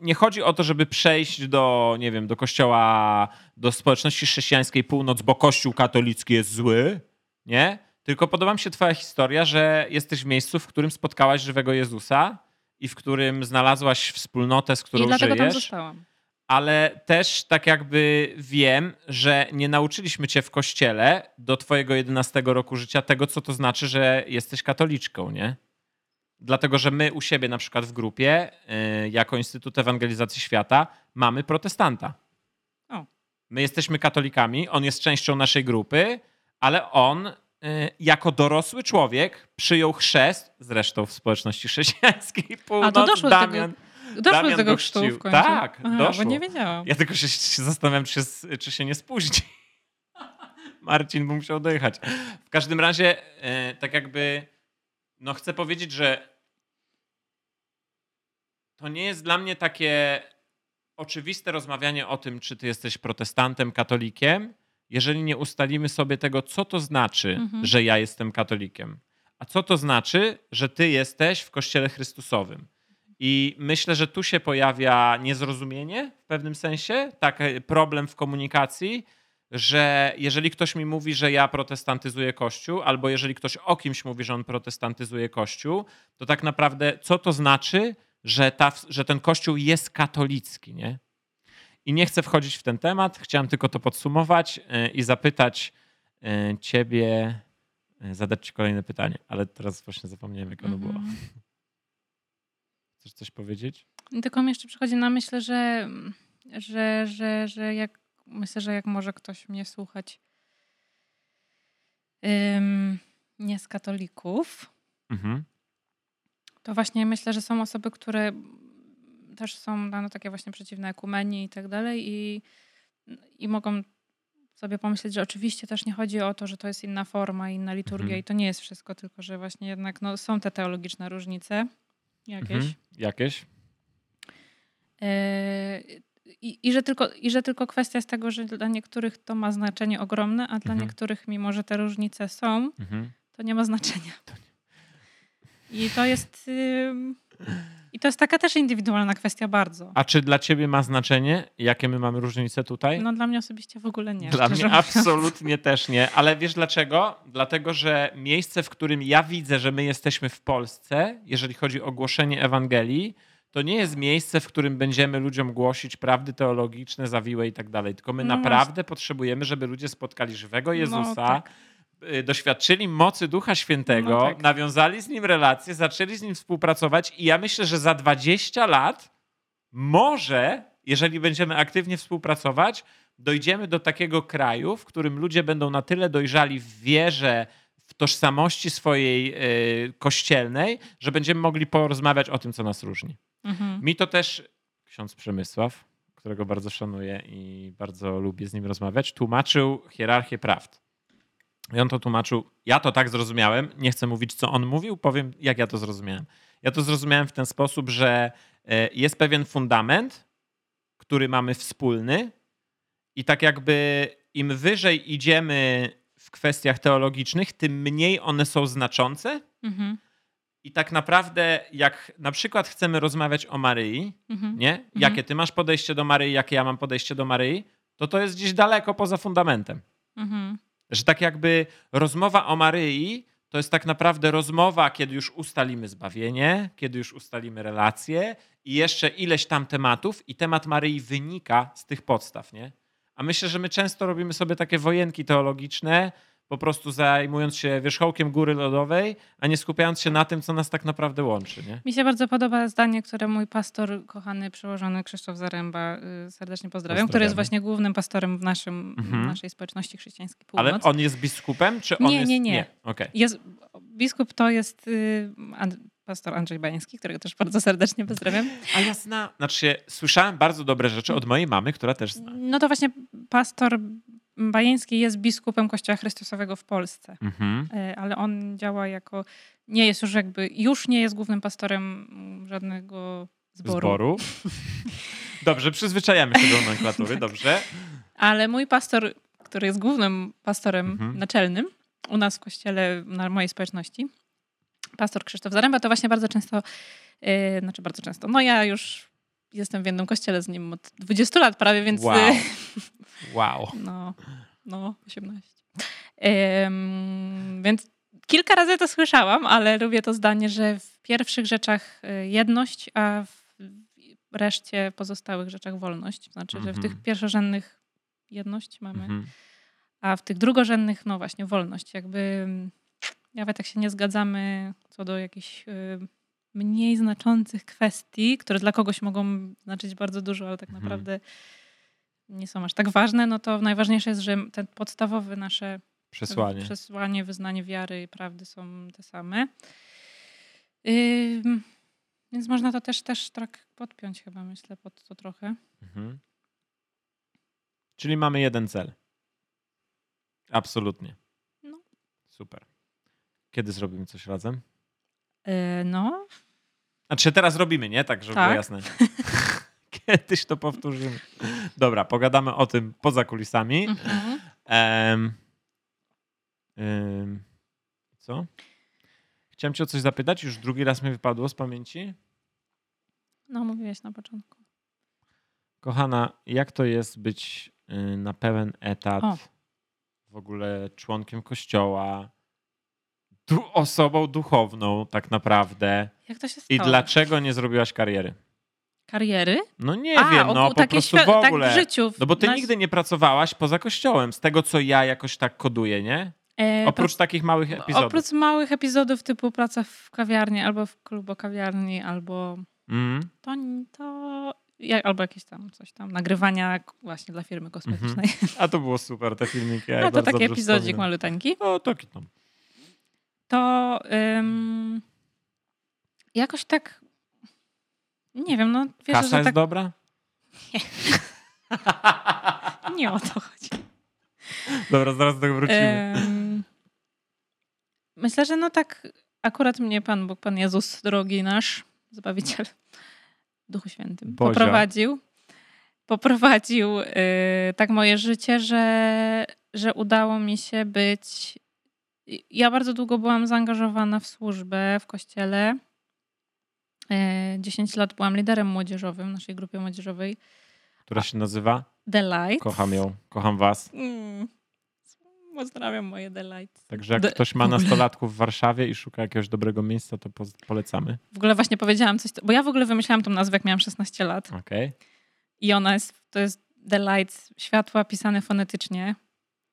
nie chodzi o to, żeby przejść do, nie wiem, do kościoła, do społeczności chrześcijańskiej północ, bo kościół katolicki jest zły, nie? Tylko podoba mi się twoja historia, że jesteś w miejscu, w którym spotkałaś żywego Jezusa i w którym znalazłaś wspólnotę, z którą I dlatego żyjesz. tam zostałam ale też tak jakby wiem, że nie nauczyliśmy cię w kościele do twojego 11 roku życia tego, co to znaczy, że jesteś katoliczką, nie? Dlatego, że my u siebie na przykład w grupie, yy, jako Instytut Ewangelizacji Świata, mamy protestanta. O. My jesteśmy katolikami, on jest częścią naszej grupy, ale on jako dorosły człowiek przyjął chrzest, zresztą w społeczności chrześcijańskiej północ, A to doszło Damian. Do tego Doszło do tego chrztu w końcu. Tak, Aha, doszło. Bo nie wiedziałam. Ja tylko się, się zastanawiam, czy, czy się nie spóźni. Marcin by musiał dojechać. W każdym razie, e, tak jakby, no chcę powiedzieć, że to nie jest dla mnie takie oczywiste rozmawianie o tym, czy ty jesteś protestantem, katolikiem, jeżeli nie ustalimy sobie tego, co to znaczy, Mhm. że ja jestem katolikiem, a co to znaczy, że ty jesteś w Kościele Chrystusowym. I myślę, że tu się pojawia niezrozumienie w pewnym sensie, taki problem w komunikacji, że jeżeli ktoś mi mówi, że ja protestantyzuję Kościół, albo jeżeli ktoś o kimś mówi, że on protestantyzuje Kościół, to tak naprawdę co to znaczy, że, ta, że ten Kościół jest katolicki, nie? I nie chcę wchodzić w ten temat, chciałem tylko to podsumować yy, i zapytać yy, ciebie, yy, zadać ci kolejne pytanie, ale teraz właśnie zapomniałem, jak ono było. Mhm. Chcesz coś powiedzieć? Tylko mi jeszcze przychodzi na myśl, że, że, że, że jak myślę, że jak może ktoś mnie słuchać ym, nie z katolików, Mhm. to właśnie myślę, że są osoby, które też są no, takie właśnie przeciwne ekumenii i tak dalej i, i mogą sobie pomyśleć, że oczywiście też nie chodzi o to, że to jest inna forma, inna liturgia Mhm. i to nie jest wszystko, tylko że właśnie jednak no, są te teologiczne różnice jakieś. Mhm. Jakieś? Yy, I, i, że tylko, I że tylko kwestia jest tego, że dla niektórych to ma znaczenie ogromne, a dla Mhm. niektórych, mimo że te różnice są, Mhm. to nie ma znaczenia. I to jest. ym, I to jest taka też indywidualna kwestia bardzo. A czy dla ciebie ma znaczenie, jakie my mamy różnice tutaj? No dla mnie osobiście w ogóle nie. Dla mnie mówiąc. absolutnie też nie, ale wiesz dlaczego? Dlatego, że miejsce, w którym ja widzę, że my jesteśmy w Polsce, jeżeli chodzi o głoszenie Ewangelii, to nie jest miejsce, w którym będziemy ludziom głosić prawdy teologiczne, zawiłe i tak dalej. Tylko my No naprawdę potrzebujemy, żeby ludzie spotkali żywego Jezusa, tak. Y, doświadczyli mocy Ducha Świętego, No tak. nawiązali z Nim relacje, zaczęli z Nim współpracować i ja myślę, że za 20 lat może, jeżeli będziemy aktywnie współpracować, dojdziemy do takiego kraju, w którym ludzie będą na tyle dojrzali w wierze, w tożsamości swojej y, kościelnej, że będziemy mogli porozmawiać o tym, co nas różni. Mhm. Mi to też ksiądz Przemysław, którego bardzo szanuję i bardzo lubię z nim rozmawiać, tłumaczył hierarchię prawd. I on to tłumaczył, ja to tak zrozumiałem, nie chcę mówić, co on mówił, powiem, jak ja to zrozumiałem. Ja to zrozumiałem w ten sposób, że e, jest pewien fundament, który mamy wspólny i tak jakby im wyżej idziemy w kwestiach teologicznych, tym mniej one są znaczące. Mhm. I tak naprawdę, jak na przykład chcemy rozmawiać o Maryi, Mhm. nie? Jakie ty masz podejście do Maryi, jakie ja mam podejście do Maryi, to to jest gdzieś daleko poza fundamentem. Mhm. Że tak jakby rozmowa o Maryi to jest tak naprawdę rozmowa, kiedy już ustalimy zbawienie, kiedy już ustalimy relacje i jeszcze ileś tam tematów i temat Maryi wynika z tych podstaw, nie? A myślę, że my często robimy sobie takie wojenki teologiczne, po prostu zajmując się wierzchołkiem góry lodowej, a nie skupiając się na tym, co nas tak naprawdę łączy, nie? Mi się bardzo podoba zdanie, które mój pastor, kochany przełożony Krzysztof Zaręba, y, serdecznie pozdrawiam, który jest właśnie głównym pastorem w naszym, Mhm. naszej społeczności chrześcijańskiej Północ. Ale on jest biskupem, czy on Nie, jest... nie, nie. nie. Okej. Jest, biskup to jest y, pastor Andrzej Bajeński, którego też bardzo serdecznie pozdrawiam. A ja zna, znaczy słyszałem bardzo dobre rzeczy od mojej mamy, która też zna. No to właśnie pastor Bajeński jest biskupem Kościoła Chrystusowego w Polsce, Mhm. Y, ale on działa jako, nie jest już jakby, już nie jest głównym pastorem żadnego zboru. Zboru. Dobrze, przyzwyczajamy się do nomenklatury, dobrze. Ale mój pastor, który jest głównym pastorem Mhm. naczelnym u nas w kościele, na mojej społeczności, pastor Krzysztof Zaręba, to właśnie bardzo często, yy, znaczy bardzo często, no ja już jestem w jednym kościele z nim od 20 lat prawie, więc Wow. yy, Wow. no, no 18. Ym, więc kilka razy to słyszałam, ale lubię to zdanie, że w pierwszych rzeczach y, jedność, a w reszcie pozostałych rzeczach wolność. Znaczy, że w Mhm. tych pierwszorzędnych jedność mamy, Mhm. a w tych drugorzędnych, no właśnie, wolność. Jakby mm, nawet jak się nie zgadzamy co do jakichś y, mniej znaczących kwestii, które dla kogoś mogą znaczyć bardzo dużo, ale tak Mhm. naprawdę nie są aż tak ważne, no to najważniejsze jest, że ten podstawowy nasze Przesłanie. przesłanie, wyznanie wiary i prawdy są te same. Ym, więc można to też, też tak podpiąć chyba, myślę, pod to trochę. Mhm. Czyli mamy jeden cel. Absolutnie. No. Super. Kiedy zrobimy coś razem? Yy, no, Znaczy teraz robimy, nie? Tak, żeby Tak. było jasne. Kiedyś to powtórzymy. Dobra, pogadamy o tym poza kulisami. mhm. Em, em, co? Chciałem cię o coś zapytać, już drugi raz mi wypadło z pamięci. No, mówiłeś na początku. Kochana, jak to jest być y, na pełen etat O. w ogóle członkiem kościoła, du- osobą duchowną tak naprawdę Jak to się i stało? dlaczego nie zrobiłaś kariery? Kariery? No nie A, wiem, no po takie prostu w ogóle. Tak w życiu. No bo ty nigdy nie pracowałaś poza kościołem, z tego co ja jakoś tak koduję, nie? E, Oprócz takich małych epizodów. Oprócz małych epizodów typu praca w kawiarni albo w klubu kawiarni, albo Mm. to, to albo jakieś tam coś tam, nagrywania właśnie dla firmy kosmetycznej. A to było super, te filmiki. Ja No to taki epizodzik wspominam. maluteńki. O, taki tam. To ym, jakoś tak nie wiem, no wiesz, Kasa że jest tak dobra? nie o to chodzi. Dobra, zaraz do tego wrócimy. Ym, myślę, że no tak akurat mnie Pan Bóg, Pan Jezus, drogi nasz, Zbawiciel, Duchu Świętym, Bozia. poprowadził, poprowadził y, tak moje życie, że, że udało mi się być... Ja bardzo długo byłam zaangażowana w służbę w kościele. Y, 10 lat byłam liderem młodzieżowym w naszej grupie młodzieżowej Która się nazywa? The Light. Kocham ją, kocham was. Mm. Pozdrawiam moje The Light. Także jak De- ktoś ma nastolatków w Warszawie i szuka jakiegoś dobrego miejsca, to po- polecamy. W ogóle właśnie powiedziałam coś, bo ja w ogóle wymyślałam tą nazwę, jak miałam 16 lat. Okej. I ona jest, to jest The światła pisane fonetycznie.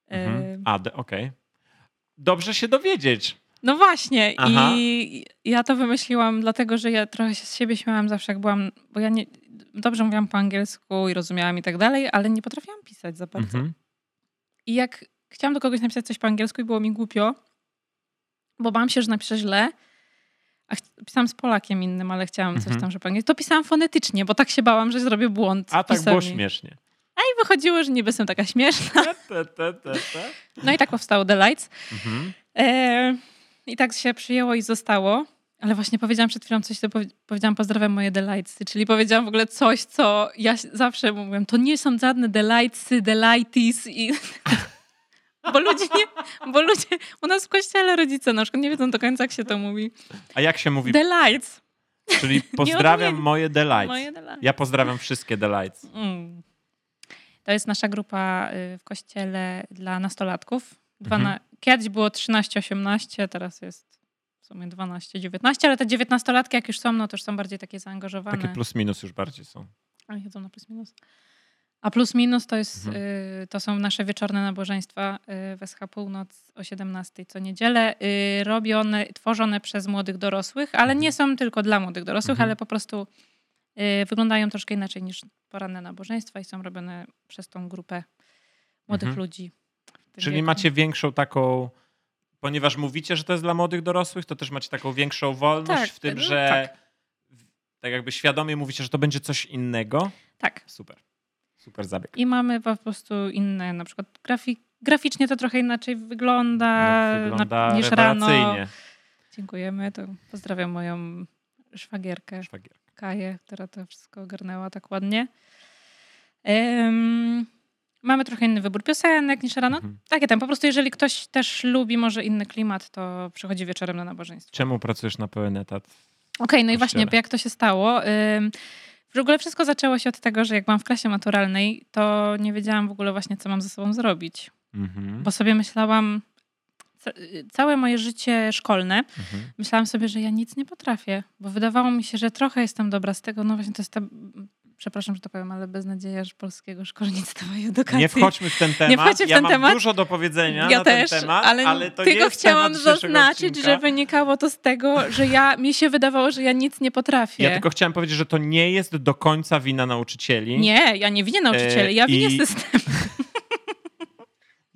Mhm. Y, A, okej. Dobrze się dowiedzieć. No właśnie. Aha. I ja to wymyśliłam dlatego, że ja trochę się z siebie śmiałam zawsze, jak byłam, bo ja nie, dobrze mówiłam po angielsku i rozumiałam i tak dalej, ale nie potrafiłam pisać za bardzo. Mhm. I jak chciałam do kogoś napisać coś po angielsku i było mi głupio, bo bałam się, że napiszę źle, a pisałam z Polakiem innym, ale chciałam coś Mhm. tam, że po angielsku, to pisałam fonetycznie, bo tak się bałam, że zrobię błąd A tak było pisowni. Śmiesznie. I wychodziło, że niby jestem taka śmieszna. No i tak powstało The Lights. Mhm. E, I tak się przyjęło i zostało. Ale właśnie powiedziałam przed chwilą coś, to powie- powiedziałam pozdrawiam moje delightsy, czyli powiedziałam w ogóle coś, co ja zawsze mówiłam, to nie są żadne delightsy, delighties i... Bo ludzie nie, bo ludzie, u nas w kościele rodzice na przykład nie wiedzą do końca, jak się to mówi. A jak się mówi? Delights. Czyli pozdrawiam moje delights. Moje delights. Ja pozdrawiam wszystkie delights. Mm. To jest nasza grupa y, w kościele dla nastolatków. Dwana... Mhm. Kiedyś było 13-18, teraz jest w sumie 12-19, ale te 19-latki jak już są, no to już są bardziej takie zaangażowane. Takie plus minus już bardziej są. A chodzą na plus minus. A plus minus to, jest, Mhm. y, to są nasze wieczorne nabożeństwa y, w SH Północ o 17 co niedzielę, y, robione, tworzone przez młodych dorosłych, ale Mhm. nie są tylko dla młodych dorosłych, Mhm. ale po prostu wyglądają troszkę inaczej niż poranne nabożeństwa i są robione przez tą grupę młodych Mhm. ludzi. Czyli wieku. macie większą taką, ponieważ mówicie, że to jest dla młodych dorosłych, to też macie taką większą wolność Tak, w tym, no że tak. jakby świadomie mówicie, że to będzie coś innego. Tak. Super. Super zabieg. I mamy po prostu inne, na przykład grafik, graficznie to trochę inaczej wygląda, No, Wygląda na, niż rano. Dziękujemy. To pozdrawiam moją szwagierkę Szwagier. Kaję, która to wszystko ogarnęła tak ładnie. Em, mamy trochę inny wybór piosenek niż rano. Mhm. Takie tam. Po prostu jeżeli ktoś też lubi może inny klimat, to przychodzi wieczorem na nabożeństwo. Czemu pracujesz na pełen etat? Okej, no i właśnie, jak to się stało? Ym, w ogóle wszystko zaczęło się od tego, że jak byłam w klasie maturalnej, to nie wiedziałam w ogóle właśnie, co mam ze sobą zrobić. Mhm. Bo sobie myślałam, całe moje życie szkolne, Mhm. myślałam sobie, że ja nic nie potrafię, bo wydawało mi się, że trochę jestem dobra z tego. No właśnie to jest ta, przepraszam, że to powiem, ale beznadzieja że polskiego szkolnictwa i edukacji. Nie wchodźmy w ten temat. wchodźmy w ja ten mam temat. dużo do powiedzenia Ja na też, ten temat, ale, ale, to tylko nie chciałam zaznaczyć, odcinka. że wynikało to z tego, że ja mi się wydawało, że ja nic nie potrafię. Ja tylko chciałem powiedzieć, że to nie jest do końca wina nauczycieli. Nie, ja nie winię nauczycieli, ja E, winię i- system.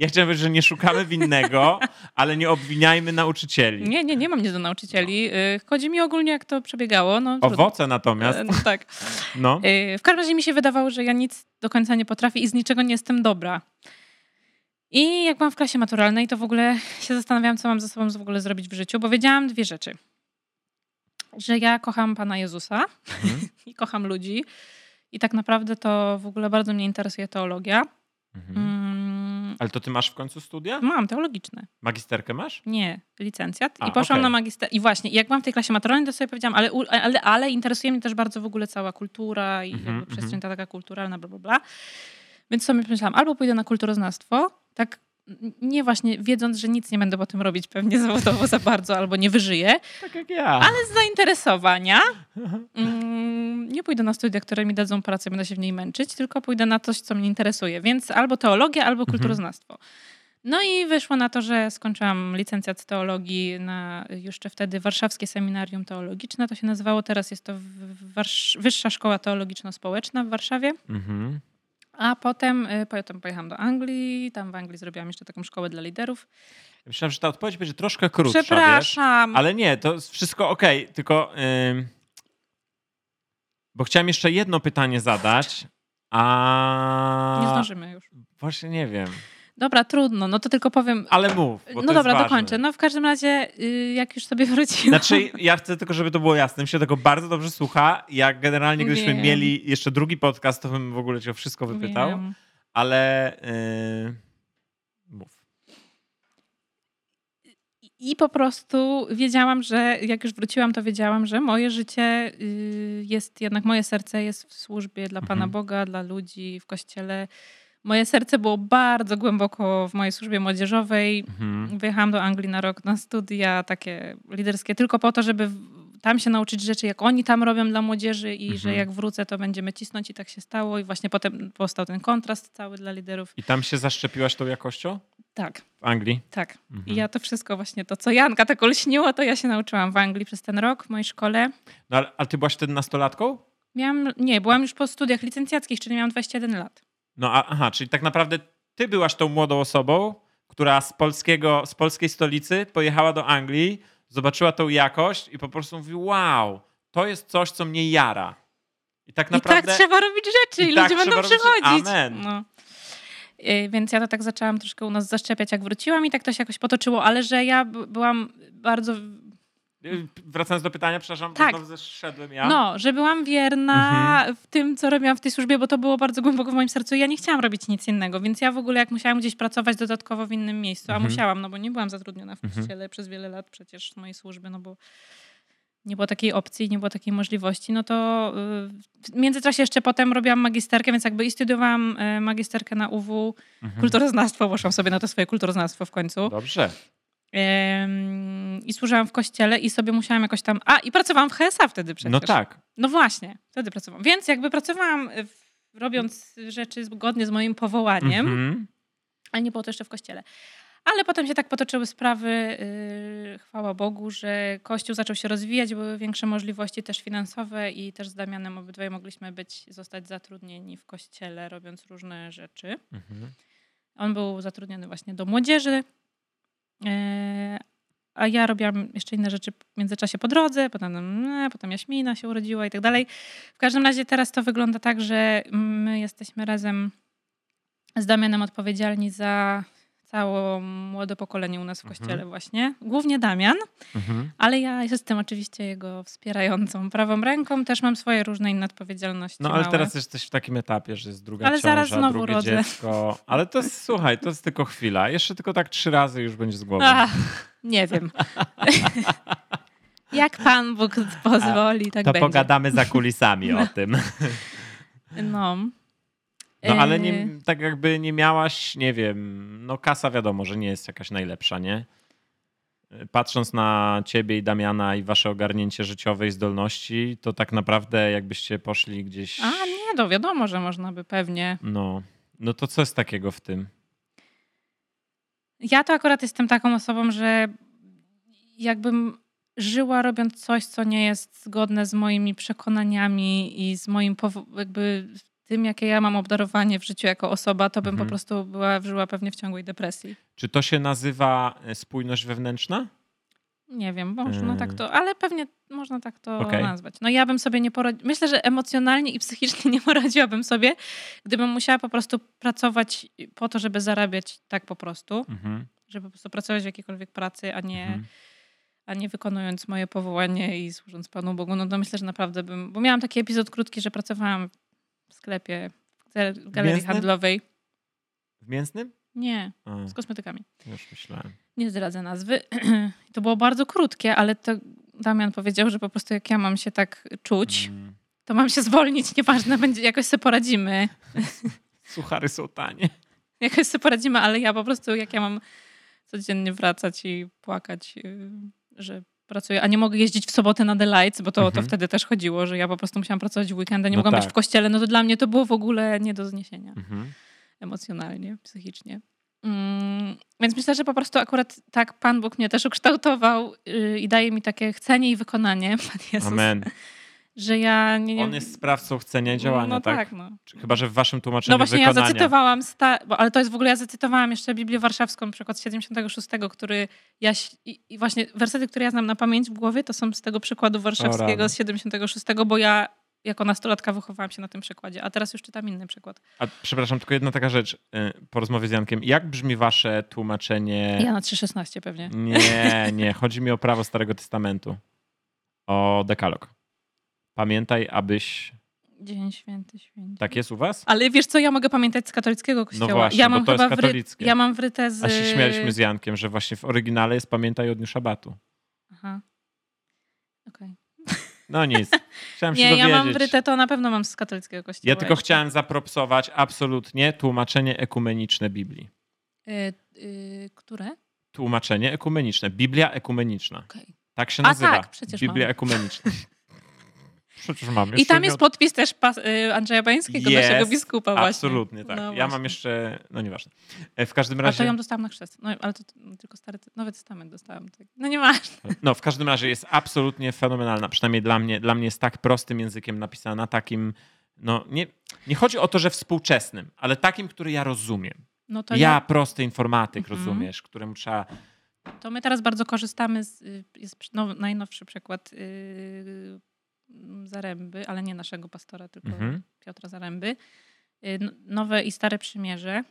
Ja chciałem powiedzieć, że nie szukamy winnego, ale nie obwiniajmy nauczycieli. Nie, nie, nie mam nic do nauczycieli. Y, Chodzi mi ogólnie, jak to przebiegało. No. Owoce natomiast, E, No, tak. no. Y, W każdym razie mi się wydawało, że ja nic do końca nie potrafię i z niczego nie jestem dobra. I jak byłam w klasie maturalnej, to w ogóle się zastanawiałam, co mam ze sobą w ogóle zrobić w życiu, bo wiedziałam dwie rzeczy. Że ja kocham Pana Jezusa Mhm. i kocham ludzi. I tak naprawdę to w ogóle bardzo mnie interesuje teologia. Mhm. Mm, Ale to ty masz w końcu studia? Mam, teologiczne. Magisterkę masz? Nie, licencjat. A, I poszłam okej. na magister. I właśnie, jak byłam w tej klasie maturalnej, to sobie powiedziałam, ale, ale, ale interesuje mnie też bardzo w ogóle cała kultura i Mhm, jakby przestrzeń ta taka kulturalna, bla, bla, bla. Więc sobie pomyślałam, albo pójdę na kulturoznawstwo, tak nie właśnie wiedząc, że nic nie będę po tym robić pewnie zawodowo za bardzo, albo nie wyżyję, Tak jak ja. ale z zainteresowania mm, nie pójdę na studia, które mi dadzą pracę, będę się w niej męczyć, tylko pójdę na coś, co mnie interesuje. Więc albo teologia, albo kulturoznawstwo. No i wyszło na to, że skończyłam licencjat teologii na jeszcze wtedy Warszawskie Seminarium Teologiczne. To się nazywało, teraz jest to Warsz- Wyższa Szkoła Teologiczno-Społeczna w Warszawie. Mhm. A potem, y, potem pojechałam do Anglii, tam w Anglii zrobiłam jeszcze taką szkołę dla liderów. Myślałem, że ta odpowiedź będzie troszkę krótsza, wiesz? Przepraszam. Ale nie, to wszystko okej, tylko... ym, Bo chciałem jeszcze jedno pytanie zadać, a... Nie zdążymy już. Właśnie nie wiem. Dobra, trudno, no to tylko powiem. Ale mów, No dobra, dokończę. No w każdym razie, y, jak już sobie wróciłam. Znaczy, ja chcę tylko, żeby to było jasne. Mi się tego bardzo dobrze słucha. Jak generalnie, gdybyśmy Wiem. mieli jeszcze drugi podcast, to bym w ogóle cię o wszystko wypytał. Wiem. Ale yy... mów. I po prostu wiedziałam, że jak już wróciłam, to wiedziałam, że moje życie y, jest jednak, moje serce jest w służbie dla Pana Mhm. Boga, dla ludzi w kościele. Moje serce było bardzo głęboko w mojej służbie młodzieżowej. Mhm. Wyjechałam do Anglii na rok na studia takie liderskie, tylko po to, żeby tam się nauczyć rzeczy, jak oni tam robią dla młodzieży i że Mhm. jak wrócę, to będziemy cisnąć i tak się stało. I właśnie potem powstał ten kontrast cały dla liderów. I tam się zaszczepiłaś tą jakością? Tak, W Anglii? tak. Mhm. I ja to wszystko właśnie, to co Janka tak olśniło, to ja się nauczyłam w Anglii przez ten rok w mojej szkole. No, ale, ale ty byłaś wtedy nastolatką? Miałam, nie, byłam już po studiach licencjackich, czyli miałam 21 lat. No a, aha, czyli tak naprawdę ty byłaś tą młodą osobą, która z, polskiego, z polskiej stolicy pojechała do Anglii, zobaczyła tą jakość i po prostu mówi, wow, to jest coś, co mnie jara. I tak naprawdę... I tak trzeba robić rzeczy i, i tak ludzie będą robić- przychodzić. Amen. No. Y, Więc ja to tak zaczęłam troszkę u nas zaszczepiać, jak wróciłam i tak to się jakoś potoczyło, ale że ja byłam bardzo, Wracając do pytania, przepraszam, Tak. znowu zeszedłem ja. no, że byłam wierna Mhm. w tym, co robiłam w tej służbie, bo to było bardzo głęboko w moim sercu i ja nie chciałam robić nic innego, więc ja w ogóle jak musiałam gdzieś pracować dodatkowo w innym miejscu, a Mhm. musiałam, no bo nie byłam zatrudniona w Mhm. kościele przez wiele lat przecież mojej służby, no bo nie było takiej opcji, nie było takiej możliwości, no to y, w międzyczasie jeszcze potem robiłam magisterkę, więc jakby i studiowałam y, magisterkę na UW, Mhm. kulturoznawstwo, poszłam sobie na to swoje kulturoznawstwo w końcu. Dobrze. I służyłam w kościele i sobie musiałam jakoś tam... A, i pracowałam w HSA wtedy przecież. No tak. No właśnie, wtedy pracowałam. Więc jakby pracowałam y, w, robiąc rzeczy zgodnie z moim powołaniem, Mhm. ale nie było to jeszcze w kościele. Ale potem się tak potoczyły sprawy, yy, chwała Bogu, że Kościół zaczął się rozwijać, były większe możliwości też finansowe i też z Damianem obydwaj mogliśmy być, zostać zatrudnieni w Kościele, robiąc różne rzeczy. Mhm. On był zatrudniony właśnie do młodzieży, a ja robiłam jeszcze inne rzeczy w międzyczasie po drodze, potem, mm, potem Jaśmina się urodziła i tak dalej. W każdym razie teraz to wygląda tak, że my jesteśmy razem z Damianem odpowiedzialni za całe młode pokolenie u nas w Mhm. kościele właśnie. Głównie Damian, Mhm. ale ja jestem oczywiście jego wspierającą prawą ręką. Też mam swoje różne inne odpowiedzialności No ale małe. teraz jesteś w takim etapie, że jest druga Ale ciąża, zaraz znowu drugie rodzę. dziecko. Ale to jest, słuchaj, to jest tylko chwila. Jeszcze tylko tak trzy razy już będzie z głowy. Ach, nie wiem. Jak Pan Bóg pozwoli, tak to będzie. pogadamy za kulisami o tym. No. No ale nie, tak jakby nie miałaś, nie wiem, no kasa wiadomo, że nie jest jakaś najlepsza, nie? Patrząc na ciebie i Damiana i wasze ogarnięcie życiowej zdolności, to tak naprawdę jakbyście poszli gdzieś... A nie, to wiadomo, że można by pewnie. No, no to co jest takiego w tym? Ja to akurat jestem taką osobą, że jakbym żyła robiąc coś, co nie jest zgodne z moimi przekonaniami i z moim jakby tym, jakie ja mam obdarowanie w życiu jako osoba, to bym Mhm. po prostu była, żyła pewnie w ciągłej depresji. Czy to się nazywa e, spójność wewnętrzna? Nie wiem, można Yy. tak to, ale pewnie można tak to Okej. nazwać. No ja bym sobie nie poradziła, myślę, że emocjonalnie i psychicznie nie poradziłabym sobie, gdybym musiała po prostu pracować po to, żeby zarabiać tak po prostu, Mhm. żeby po prostu pracować w jakiejkolwiek pracy, a nie, Mhm. a nie wykonując moje powołanie i służąc Panu Bogu. No to myślę, że naprawdę bym, bo miałam taki epizod krótki, że pracowałam w sklepie, w gal- w galerii Mięsnym? handlowej. W mięsnym? Nie, A, z kosmetykami. już myślałem. Nie zdradzę nazwy. To było bardzo krótkie, ale to Damian powiedział, że po prostu jak ja mam się tak czuć, Mm. to mam się zwolnić, nieważne, będzie, jakoś sobie poradzimy. Suchary są tanie. Jakoś sobie poradzimy, ale ja po prostu jak ja mam codziennie wracać i płakać, yy, że pracuję, a nie mogę jeździć w sobotę na The Lights, bo to, to Mhm. wtedy też chodziło, że ja po prostu musiałam pracować w weekendę, nie No mogłam być tak. w kościele, no to dla mnie to było w ogóle nie do zniesienia Mhm. emocjonalnie, psychicznie. Mm, więc myślę, że po prostu akurat tak Pan Bóg mnie też ukształtował yy, i daje mi takie chcenie i wykonanie, Pan Jezus, Amen. Że ja nie... nie On jest sprawcą chcenia działania, no tak? tak, no. Chyba, że w waszym tłumaczeniu No właśnie wykonania. ja zacytowałam, sta- bo, ale to jest w ogóle, ja zacytowałam jeszcze Biblię Warszawską, przykład z 76, który ja, i, właśnie wersety, które ja znam na pamięć w głowie, to są z tego przykładu warszawskiego z 76, bo ja jako nastolatka wychowałam się na tym przykładzie, a teraz już czytam inny przykład. A przepraszam, tylko jedna taka rzecz y, po rozmowie z Jankiem. Jak brzmi wasze tłumaczenie? Ja na 3,16 pewnie. Nie, nie. Chodzi mi o prawo Starego Testamentu. O dekalog. Pamiętaj, abyś... Dzień święty, święty. Tak jest u was? Ale wiesz co, ja mogę pamiętać z katolickiego kościoła. właśnie, ja bo mam to jest chyba wry- katolickie. Ja mam wryte z... A się śmialiśmy z Jankiem, że właśnie w oryginale jest pamiętaj o dniu szabatu. Aha. Okej. No nic. Chciałem się Nie, ja dowiedzieć. mam wryte, to na pewno mam z katolickiego kościoła. Ja tylko chciałem zapropsować absolutnie tłumaczenie ekumeniczne Biblii. Y, y, które? Tłumaczenie ekumeniczne. Biblia ekumeniczna. Okej. Tak się A nazywa. tak, przecież Biblia mam. ekumeniczna. Przecież mam. I tam jest od- podpis też y, Andrzeja Bańskiego, naszego Jest, biskupa właśnie. Absolutnie tak. No ja mam jeszcze, no nieważne. E, W każdym A to razie, ją dostałam na chrzest. No, ale to no, tylko stary, Nowy Testament dostałam. Tak. No nieważne. no w każdym razie jest absolutnie fenomenalna. Przynajmniej dla mnie, dla mnie jest tak prostym językiem napisana, takim, no nie, nie chodzi o to, że współczesnym, ale takim, który ja rozumiem. No to, ja, ja, prosty informatyk, Mhm. rozumiesz, któremu trzeba to my teraz bardzo korzystamy z, y, jest no, najnowszy przykład yy, Zaręby, ale nie naszego pastora, tylko Mhm. Piotra Zaręby. Y, nowe i Stare Przymierze.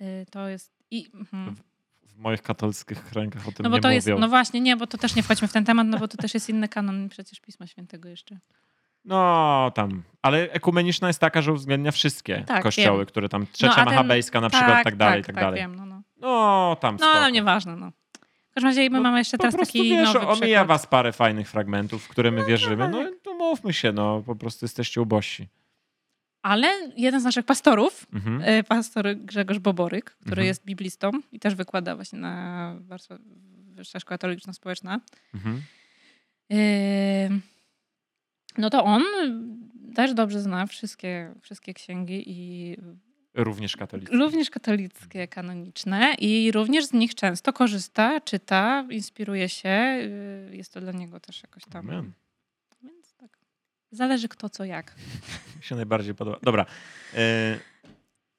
Y, to jest i... mhm. w moich katolickich rękach o tym No bo nie to mówią. jest, no właśnie, nie, bo to też nie wchodźmy w ten temat, no bo to też jest inny kanon przecież Pisma Świętego jeszcze. No tam, ale ekumeniczna jest taka, że uwzględnia wszystkie Tak, kościoły, wiem. które tam, trzecia a ten- machabejska na przykład, tak, dalej, tak, tak, dalej. wiem, no, no. No tam No, spoko. ale nieważne, no. W każdym razie my No, mamy jeszcze teraz prostu taki wiesz, nowy omija przykład. was parę fajnych fragmentów, w które my wierzymy. No tak. to mówmy się, no po prostu jesteście ubożsi. Ale jeden z naszych pastorów, Mhm. e, pastor Grzegorz Boboryk, który Mhm. jest biblistą i też wykłada właśnie na Wyższa Szkoła Teologiczno-Społeczna, Mhm. Yy, no to on też dobrze zna wszystkie, wszystkie księgi i Również katolicki. również katolickie, kanoniczne i również z nich często korzysta, czyta, inspiruje się. Yy, Jest to dla niego też jakoś tam. Amen. Więc tak. Zależy kto co jak. Mi się najbardziej podoba. Dobra. y,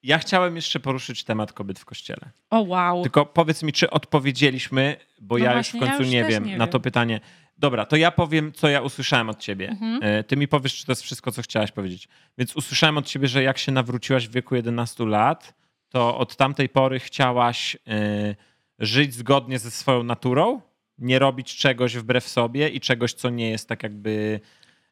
Ja chciałem jeszcze poruszyć temat kobiet w kościele. O wow. Tylko powiedz mi, czy odpowiedzieliśmy, bo No ja właśnie, już w ja końcu już nie wiem nie na to pytanie. Dobra, to ja powiem, co ja usłyszałem od ciebie. Mhm. E, Ty mi powiesz, czy to jest wszystko, co chciałaś powiedzieć. Więc usłyszałem od ciebie, że jak się nawróciłaś w wieku 11 lat, to od tamtej pory chciałaś e, żyć zgodnie ze swoją naturą, nie robić czegoś wbrew sobie i czegoś, co nie jest tak jakby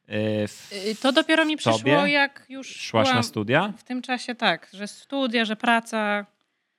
e, w, Yy, To dopiero mi przyszło, tobie? jak już szłaś byłam na studia w tym czasie tak, że studia, że praca.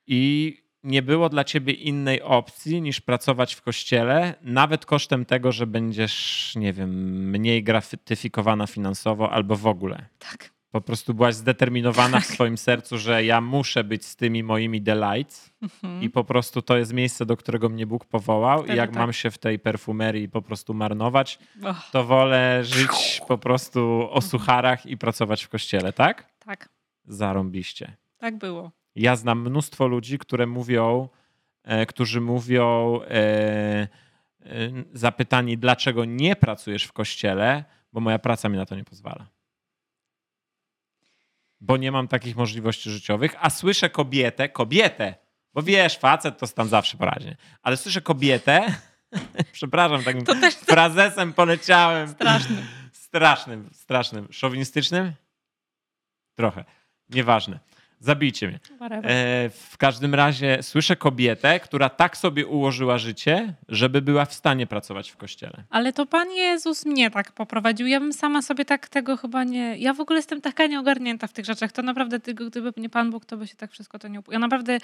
i nie było dla ciebie innej opcji niż pracować w kościele, nawet kosztem tego, że będziesz, nie wiem, mniej gratyfikowana finansowo albo w ogóle. Tak. Po prostu byłaś zdeterminowana w Tak. swoim sercu, że ja muszę być z tymi moimi delights Mhm. i po prostu to jest miejsce, do którego mnie Bóg powołał Wtedy i jak tak. mam się w tej perfumerii po prostu marnować, Och, to wolę żyć po prostu o sucharach i pracować w kościele, tak? tak, Zarąbiście. tak było. Ja znam mnóstwo ludzi, które mówią, e, którzy mówią e, e, zapytani, dlaczego nie pracujesz w kościele, bo moja praca mi na to nie pozwala. Bo nie mam takich możliwości życiowych, a słyszę kobietę, kobietę, bo wiesz, facet to stan zawsze poraźnie, ale słyszę kobietę, przepraszam, takim To też frazesem poleciałem. straszne. Strasznym, strasznym. Szowinistycznym? Trochę. Nieważne. Zabijcie mnie. E, w każdym razie słyszę kobietę, która tak sobie ułożyła życie, żeby była w stanie pracować w kościele. Ale to Pan Jezus mnie tak poprowadził. Ja bym sama sobie tak tego chyba nie... Ja w ogóle jestem taka nieogarnięta w tych rzeczach. To naprawdę, tylko gdyby nie Pan Bóg, to by się tak wszystko to nie... Up... Ja naprawdę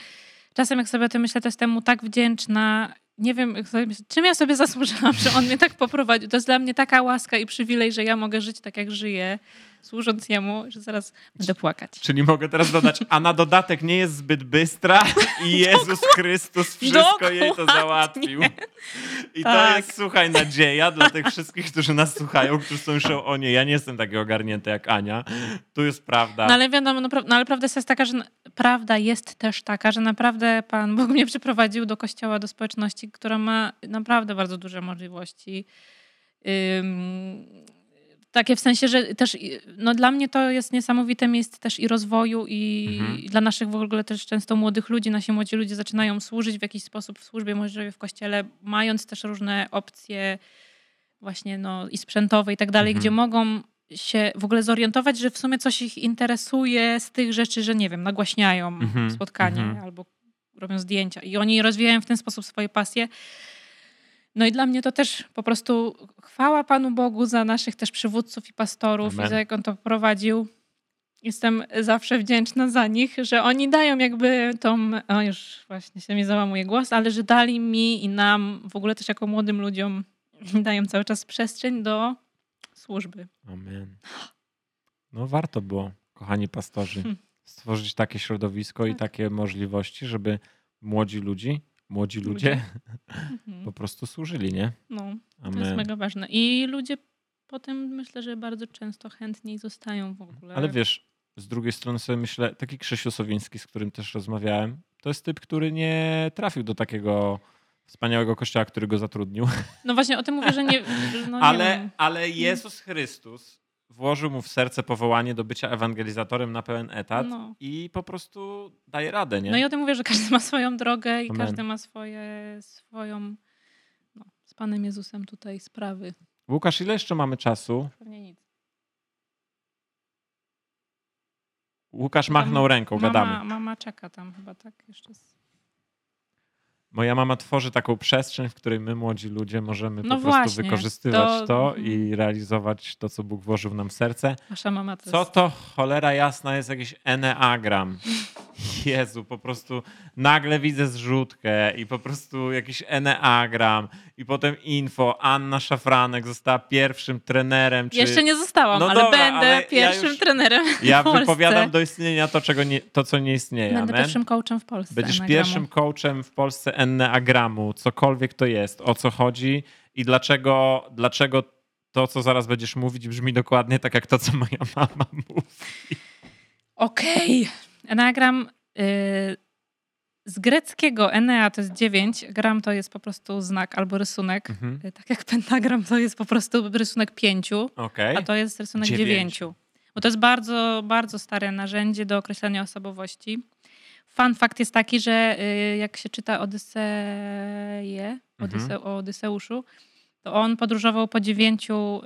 czasem jak sobie o tym myślę, to jestem mu tak wdzięczna. Nie wiem, czym ja sobie zasłużyłam, że on mnie tak poprowadził. To jest dla mnie taka łaska i przywilej, że ja mogę żyć tak, jak żyję, służąc jemu, że zaraz będę płakać. Czyli mogę teraz dodać, a na dodatek nie jest zbyt bystra i Jezus Chrystus wszystko jej to Dokładnie. załatwił. I to Tak. jest, słuchaj, nadzieja dla tych wszystkich, którzy nas słuchają, którzy są myślą, o nie, ja nie jestem taki ogarnięty jak Ania. Tu jest prawda. No ale wiadomo, no, no, ale prawda jest taka, że prawda jest też taka, że naprawdę Pan Bóg mnie przyprowadził do kościoła, do społeczności, która ma naprawdę bardzo duże możliwości. Ym, takie w sensie, że też no, dla mnie to jest niesamowite miejsce też i rozwoju i, Mhm. dla naszych w ogóle też często młodych ludzi. Nasi młodzi ludzie zaczynają służyć w jakiś sposób w służbie, może w kościele, mając też różne opcje właśnie no, i sprzętowe i tak dalej, Mhm. gdzie mogą się w ogóle zorientować, że w sumie coś ich interesuje z tych rzeczy, że nie wiem, nagłaśniają Mhm, spotkanie mhm. albo robią zdjęcia i oni rozwijają w ten sposób swoje pasje. No i dla mnie to też po prostu chwała Panu Bogu za naszych też przywódców i pastorów Amen. i za jak On to prowadził. Jestem zawsze wdzięczna za nich, że oni dają jakby tą, o już właśnie się mi załamuje głos, ale że dali mi i nam, w ogóle też jako młodym ludziom, dają cały czas przestrzeń do służby. Amen. No warto było, kochani pastorzy, Hmm. stworzyć takie środowisko i Tak. takie możliwości, żeby młodzi ludzi, młodzi ludzie Mhm. po prostu służyli, nie? No, to jest Amen. mega ważne. I ludzie potem myślę, że bardzo często chętniej zostają w ogóle. Ale wiesz, z drugiej strony sobie myślę, taki Krzysiu Sowiński, z którym też rozmawiałem, to jest typ, który nie trafił do takiego wspaniałego kościoła, który go zatrudnił. No właśnie o tym mówię, że nie. No nie ale, wiem. ale Jezus Chrystus włożył mu w serce powołanie do bycia ewangelizatorem na pełen etat No. i po prostu daje radę, nie? No i o tym mówię, że każdy ma swoją drogę i Amen. każdy ma swoje, swoją no, z Panem Jezusem tutaj sprawy. Łukasz, ile jeszcze mamy czasu? Pewnie nic. Łukasz machnął ręką, gadamy. Mama, mama czeka tam chyba, tak? Jeszcze z... Moja mama tworzy taką przestrzeń, w której my, młodzi ludzie, możemy No po prostu właśnie, wykorzystywać to, to- i realizować to, co Bóg włożył nam w serce. Wasza mama to Co to cholera jasna jest jakiś eneagram? Jezu, po prostu nagle widzę zrzutkę i po prostu jakiś eneagram i potem info. Anna Szafranek została pierwszym trenerem. Czy... Jeszcze nie zostałam, No ale dobra, będę ale ja pierwszym już- trenerem Ja Polsce. wypowiadam do istnienia to, czego nie, to co nie istnieje. Będę Amen. pierwszym coachem w Polsce. Będziesz Enagramu. pierwszym coachem w Polsce Enneagramu, cokolwiek to jest, o co chodzi i dlaczego, dlaczego to, co zaraz będziesz mówić, brzmi dokładnie tak, jak to, co moja mama mówi. Okej. Enagram y, z greckiego Enea to jest dziewięć, gram to jest po prostu znak albo rysunek. Mhm. Y, Tak jak pentagram to jest po prostu rysunek pięciu, Okej. a to jest rysunek Dziewięciu. dziewięciu. Bo to jest bardzo, bardzo stare narzędzie do określenia osobowości. Fun fakt jest taki, że y, jak się czyta Odyseję, Odyse, o Odyseuszu, to on podróżował po dziewięciu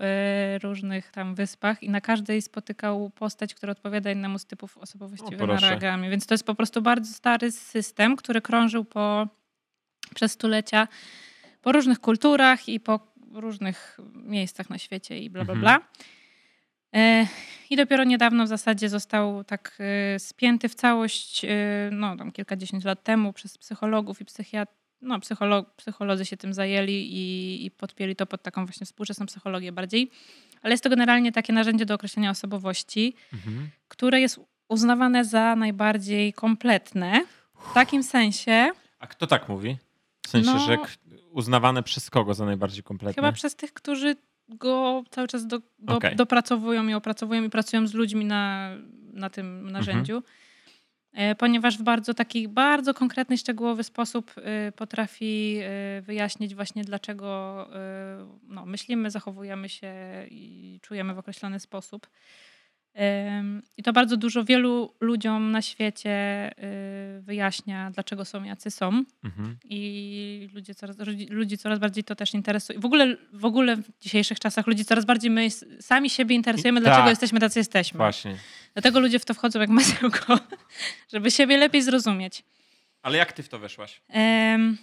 y, różnych tam wyspach i na każdej spotykał postać, która odpowiada innemu z typów osobowości wynaragami. Więc to jest po prostu bardzo stary system, który krążył po, przez stulecia po różnych kulturach i po różnych miejscach na świecie i bla, bla, Mhm. bla. E, I dopiero niedawno w zasadzie został tak e, spięty w całość, e, no tam kilkadziesiąt lat temu przez psychologów i psychiatrów. No, psycholog, psycholodzy się tym zajęli i, i podpięli to pod taką właśnie współczesną psychologię bardziej. Ale jest to generalnie takie narzędzie do określenia osobowości, Mhm. które jest uznawane za najbardziej kompletne. W takim sensie, A kto tak mówi? W sensie, No- że uznawane przez kogo za najbardziej kompletne? Chyba przez tych, którzy go cały czas do, do, Okej. dopracowują i opracowują i pracują z ludźmi na, na tym narzędziu. E, Ponieważ w bardzo taki bardzo konkretny, szczegółowy sposób e, potrafi e, wyjaśnić właśnie dlaczego no, myślimy, zachowujemy się i czujemy w określony sposób. I to bardzo dużo wielu ludziom na świecie e, wyjaśnia, dlaczego są jacy są Mhm. i ludzie coraz, ludzi- coraz bardziej to też interesuje. W ogóle, w ogóle w dzisiejszych czasach ludzi coraz bardziej my sami siebie interesujemy, I- dlaczego tak. jesteśmy tacy jesteśmy. Właśnie. Dlatego ludzie w to wchodzą jak masełko, żeby siebie lepiej zrozumieć. Ale jak ty w to weszłaś? Em,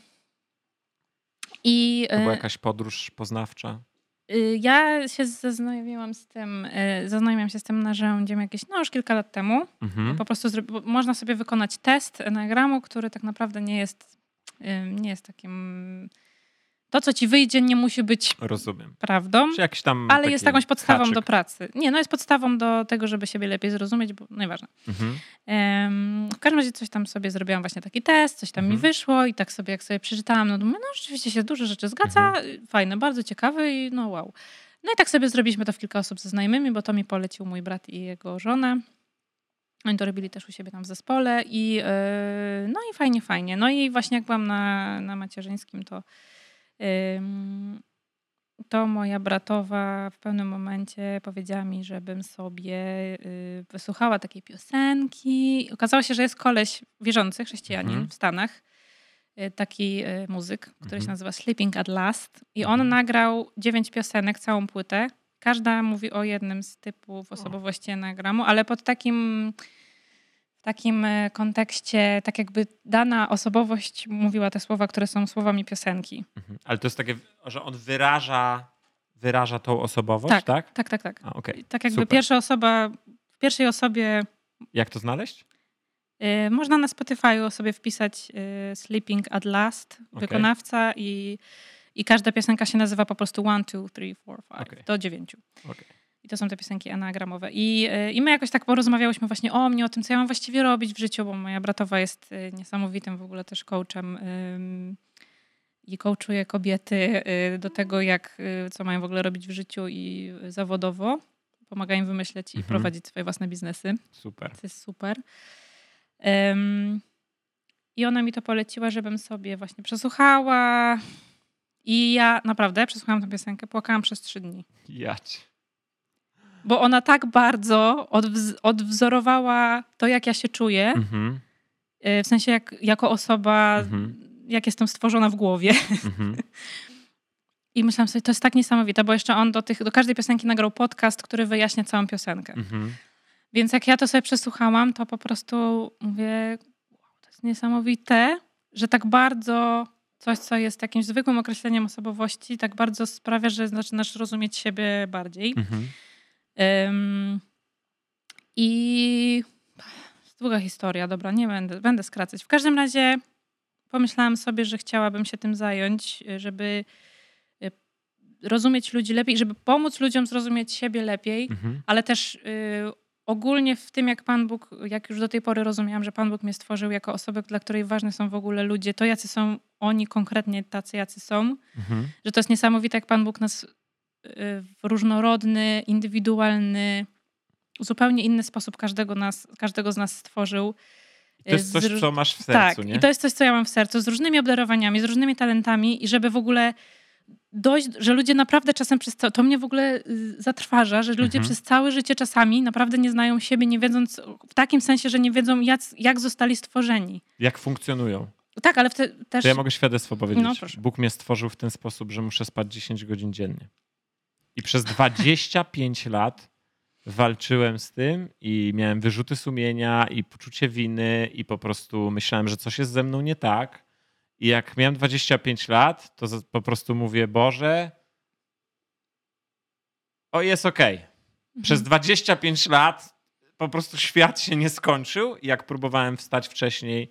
I To była e, jakaś podróż poznawcza? Y, ja się zaznajomiłam z tym, y, zaznajomiłam się z tym narzędziem jakieś, no już kilka lat temu. Mhm. Po prostu można sobie wykonać test enagramu, który tak naprawdę nie jest, y, nie jest takim... To, co ci wyjdzie, nie musi być Rozumiem. prawdą. Ale jest jakąś podstawą haczyk. do pracy. Nie, no jest podstawą do tego, żeby siebie lepiej zrozumieć, bo nieważne. Mhm. Em, w każdym razie coś tam sobie zrobiłam właśnie taki test, coś tam mi Mhm. wyszło i tak sobie jak sobie przeczytałam, no mówię, no rzeczywiście się dużo rzeczy zgadza, Mhm. fajne, bardzo ciekawe i no wow. No i tak sobie zrobiliśmy to w kilka osób ze znajomymi, bo to mi polecił mój brat i jego żona. Oni to robili też u siebie tam w zespole i yy, no i fajnie, fajnie. No i właśnie jak byłam na, na macierzyńskim, to to moja bratowa w pewnym momencie powiedziała mi, żebym sobie y, wysłuchała takiej piosenki. Okazało się, że jest koleś wierzący, chrześcijanin Mhm. w Stanach, y, taki y, muzyk, który Mhm. się nazywa Sleeping at Last. I on Mhm. nagrał dziewięć piosenek, całą płytę. Każda mówi o jednym z typów osobowości enagramu, ale pod takim w takim e, kontekście, tak jakby dana osobowość mówiła te słowa, które są słowami piosenki. Mhm. Ale to jest takie, że on wyraża, wyraża tą osobowość, Tak. tak? Tak, tak, tak. A, okej. Tak jakby Super. pierwsza osoba, w pierwszej osobie Jak to znaleźć? y, można na Spotify sobie wpisać y, Sleeping at Last, Okej. wykonawca i, i każda piosenka się nazywa po prostu 1, 2, 3, 4, 5, Okej. do 9. Okej. I to są te piosenki anagramowe. I, y, I my jakoś tak porozmawiałyśmy właśnie o mnie, o tym, co ja mam właściwie robić w życiu, bo moja bratowa jest y, niesamowitym w ogóle też coachem i coachuje kobiety y, do tego, jak, co mają w ogóle robić w życiu i zawodowo. Pomaga im wymyśleć i Mhm. prowadzić swoje własne biznesy. Super. To jest super. Ym, I ona mi to poleciła, żebym sobie właśnie przesłuchała. I ja naprawdę przesłuchałam tę piosenkę, płakałam przez trzy dni. Jać. Bo ona tak bardzo odwz- odwzorowała to, jak ja się czuję, Mhm. y, w sensie jak, jako osoba, Mhm. jak jestem stworzona w głowie. Mhm. I myślałam sobie, to jest tak niesamowite, bo jeszcze on do, tych, do każdej piosenki nagrał podcast, który wyjaśnia całą piosenkę. Więc jak ja to sobie przesłuchałam, to po prostu mówię, wow, to jest niesamowite, że tak bardzo coś, co jest jakimś zwykłym określeniem osobowości, tak bardzo sprawia, że zaczynasz rozumieć siebie bardziej. Mhm. I długa historia, dobra, nie będę, będę skracać. W każdym razie pomyślałam sobie, że chciałabym się tym zająć, y, żeby y, rozumieć ludzi lepiej, żeby pomóc ludziom zrozumieć siebie lepiej, Mhm. ale też y, ogólnie w tym, jak Pan Bóg, jak już do tej pory rozumiałam, że Pan Bóg mnie stworzył jako osobę, dla której ważne są w ogóle ludzie, to jacy są oni konkretnie tacy, jacy są, Mhm. że to jest niesamowite, jak Pan Bóg nas różnorodny, indywidualny, zupełnie inny sposób każdego, nas, każdego z nas stworzył. To jest Z coś, co masz w tak, sercu, nie? i to jest coś, co ja mam w sercu, z różnymi obdarowaniami, z różnymi talentami i żeby w ogóle dojść, że ludzie naprawdę czasem przez to, to mnie w ogóle y, zatrważa, że ludzie Mhm. przez całe życie czasami naprawdę nie znają siebie, nie wiedząc, w takim sensie, że nie wiedzą jak, jak zostali stworzeni. Jak funkcjonują. Tak, ale wte, też... To ja mogę świadectwo powiedzieć. No. Bóg mnie stworzył w ten sposób, że muszę spać 10 godzin dziennie. I przez 25 lat walczyłem z tym i miałem wyrzuty sumienia i poczucie winy i po prostu myślałem, że coś jest ze mną nie tak. I jak miałem 25 lat, to po prostu mówię, Boże, o jest okej. Mhm. Przez 25 lat po prostu świat się nie skończył. I jak próbowałem wstać wcześniej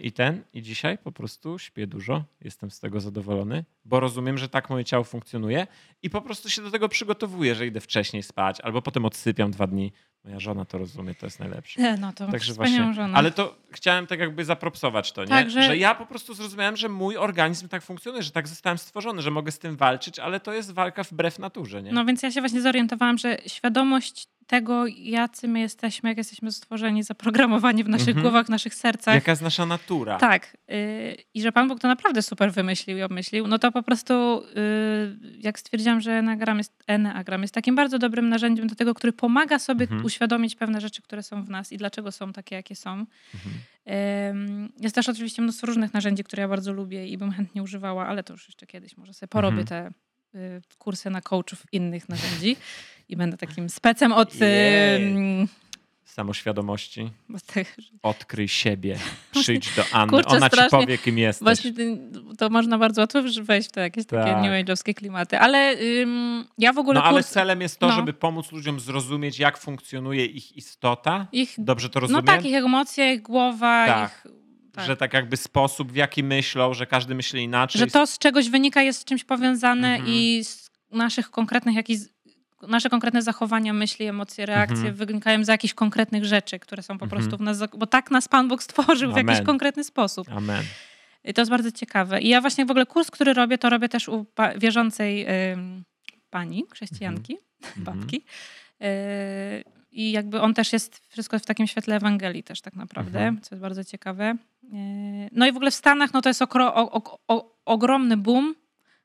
i ten, i dzisiaj po prostu śpię dużo. Jestem z tego zadowolony, bo rozumiem, że tak moje ciało funkcjonuje i po prostu się do tego przygotowuję, że idę wcześniej spać, albo potem odsypiam dwa dni. Moja żona to rozumie, to jest najlepsze. E, No to Także właśnie, żonę. ale to chciałem tak jakby zapropsować to, nie? Tak, że- że ja po prostu zrozumiałem, że mój organizm tak funkcjonuje, że tak zostałem stworzony, że mogę z tym walczyć, ale to jest walka wbrew naturze, nie? No więc ja się właśnie zorientowałam, że świadomość tego, jacy my jesteśmy, jak jesteśmy stworzeni, zaprogramowani w naszych Mhm. głowach, w naszych sercach. Jaka jest nasza natura? Tak. y, I że Pan Bóg to naprawdę super wymyślił i obmyślił, no to po prostu y, jak stwierdziłam, że Enagram jest, Enneagram jest takim bardzo dobrym narzędziem do tego, który pomaga sobie Mhm. uświadomić pewne rzeczy, które są w nas i dlaczego są takie, jakie są. Mhm. Jest też oczywiście mnóstwo różnych narzędzi, które ja bardzo lubię i bym chętnie używała, ale to już jeszcze kiedyś może sobie porobię Mhm. te y, kursy na coachów innych narzędzi i będę takim specem od Jej. Samoświadomości. Odkryj siebie. Przyjdź do Anny. Kurczę, Ona ci strasznie. powie, kim jesteś. Właśnie to można bardzo łatwo wejść w te jakieś takie Tak. new age'owskie klimaty. Ale ym, ja w ogóle No ale kurs... celem jest to, no. żeby pomóc ludziom zrozumieć, jak funkcjonuje ich istota. ich, Dobrze to no rozumiem? tak, ich emocje, ich głowa, Tak. ich... Tak. Że tak jakby sposób, w jaki myślą, że każdy myśli inaczej. Że to z czegoś wynika, jest z czymś powiązane Mhm. i z naszych konkretnych jakichś nasze konkretne zachowania, myśli, emocje, reakcje Mhm. wynikają z jakichś konkretnych rzeczy, które są po Mhm. prostu w nas, bo tak nas Pan Bóg stworzył w jakiś Amen. konkretny sposób. Amen. I to jest bardzo ciekawe. I ja właśnie w ogóle kurs, który robię, to robię też u wierzącej ym, pani, chrześcijanki, Mhm. babki. Yy, I jakby on też jest wszystko w takim świetle Ewangelii też tak naprawdę, Mhm. co jest bardzo ciekawe. Yy, No i w ogóle w Stanach no to jest okro, o, o, ogromny boom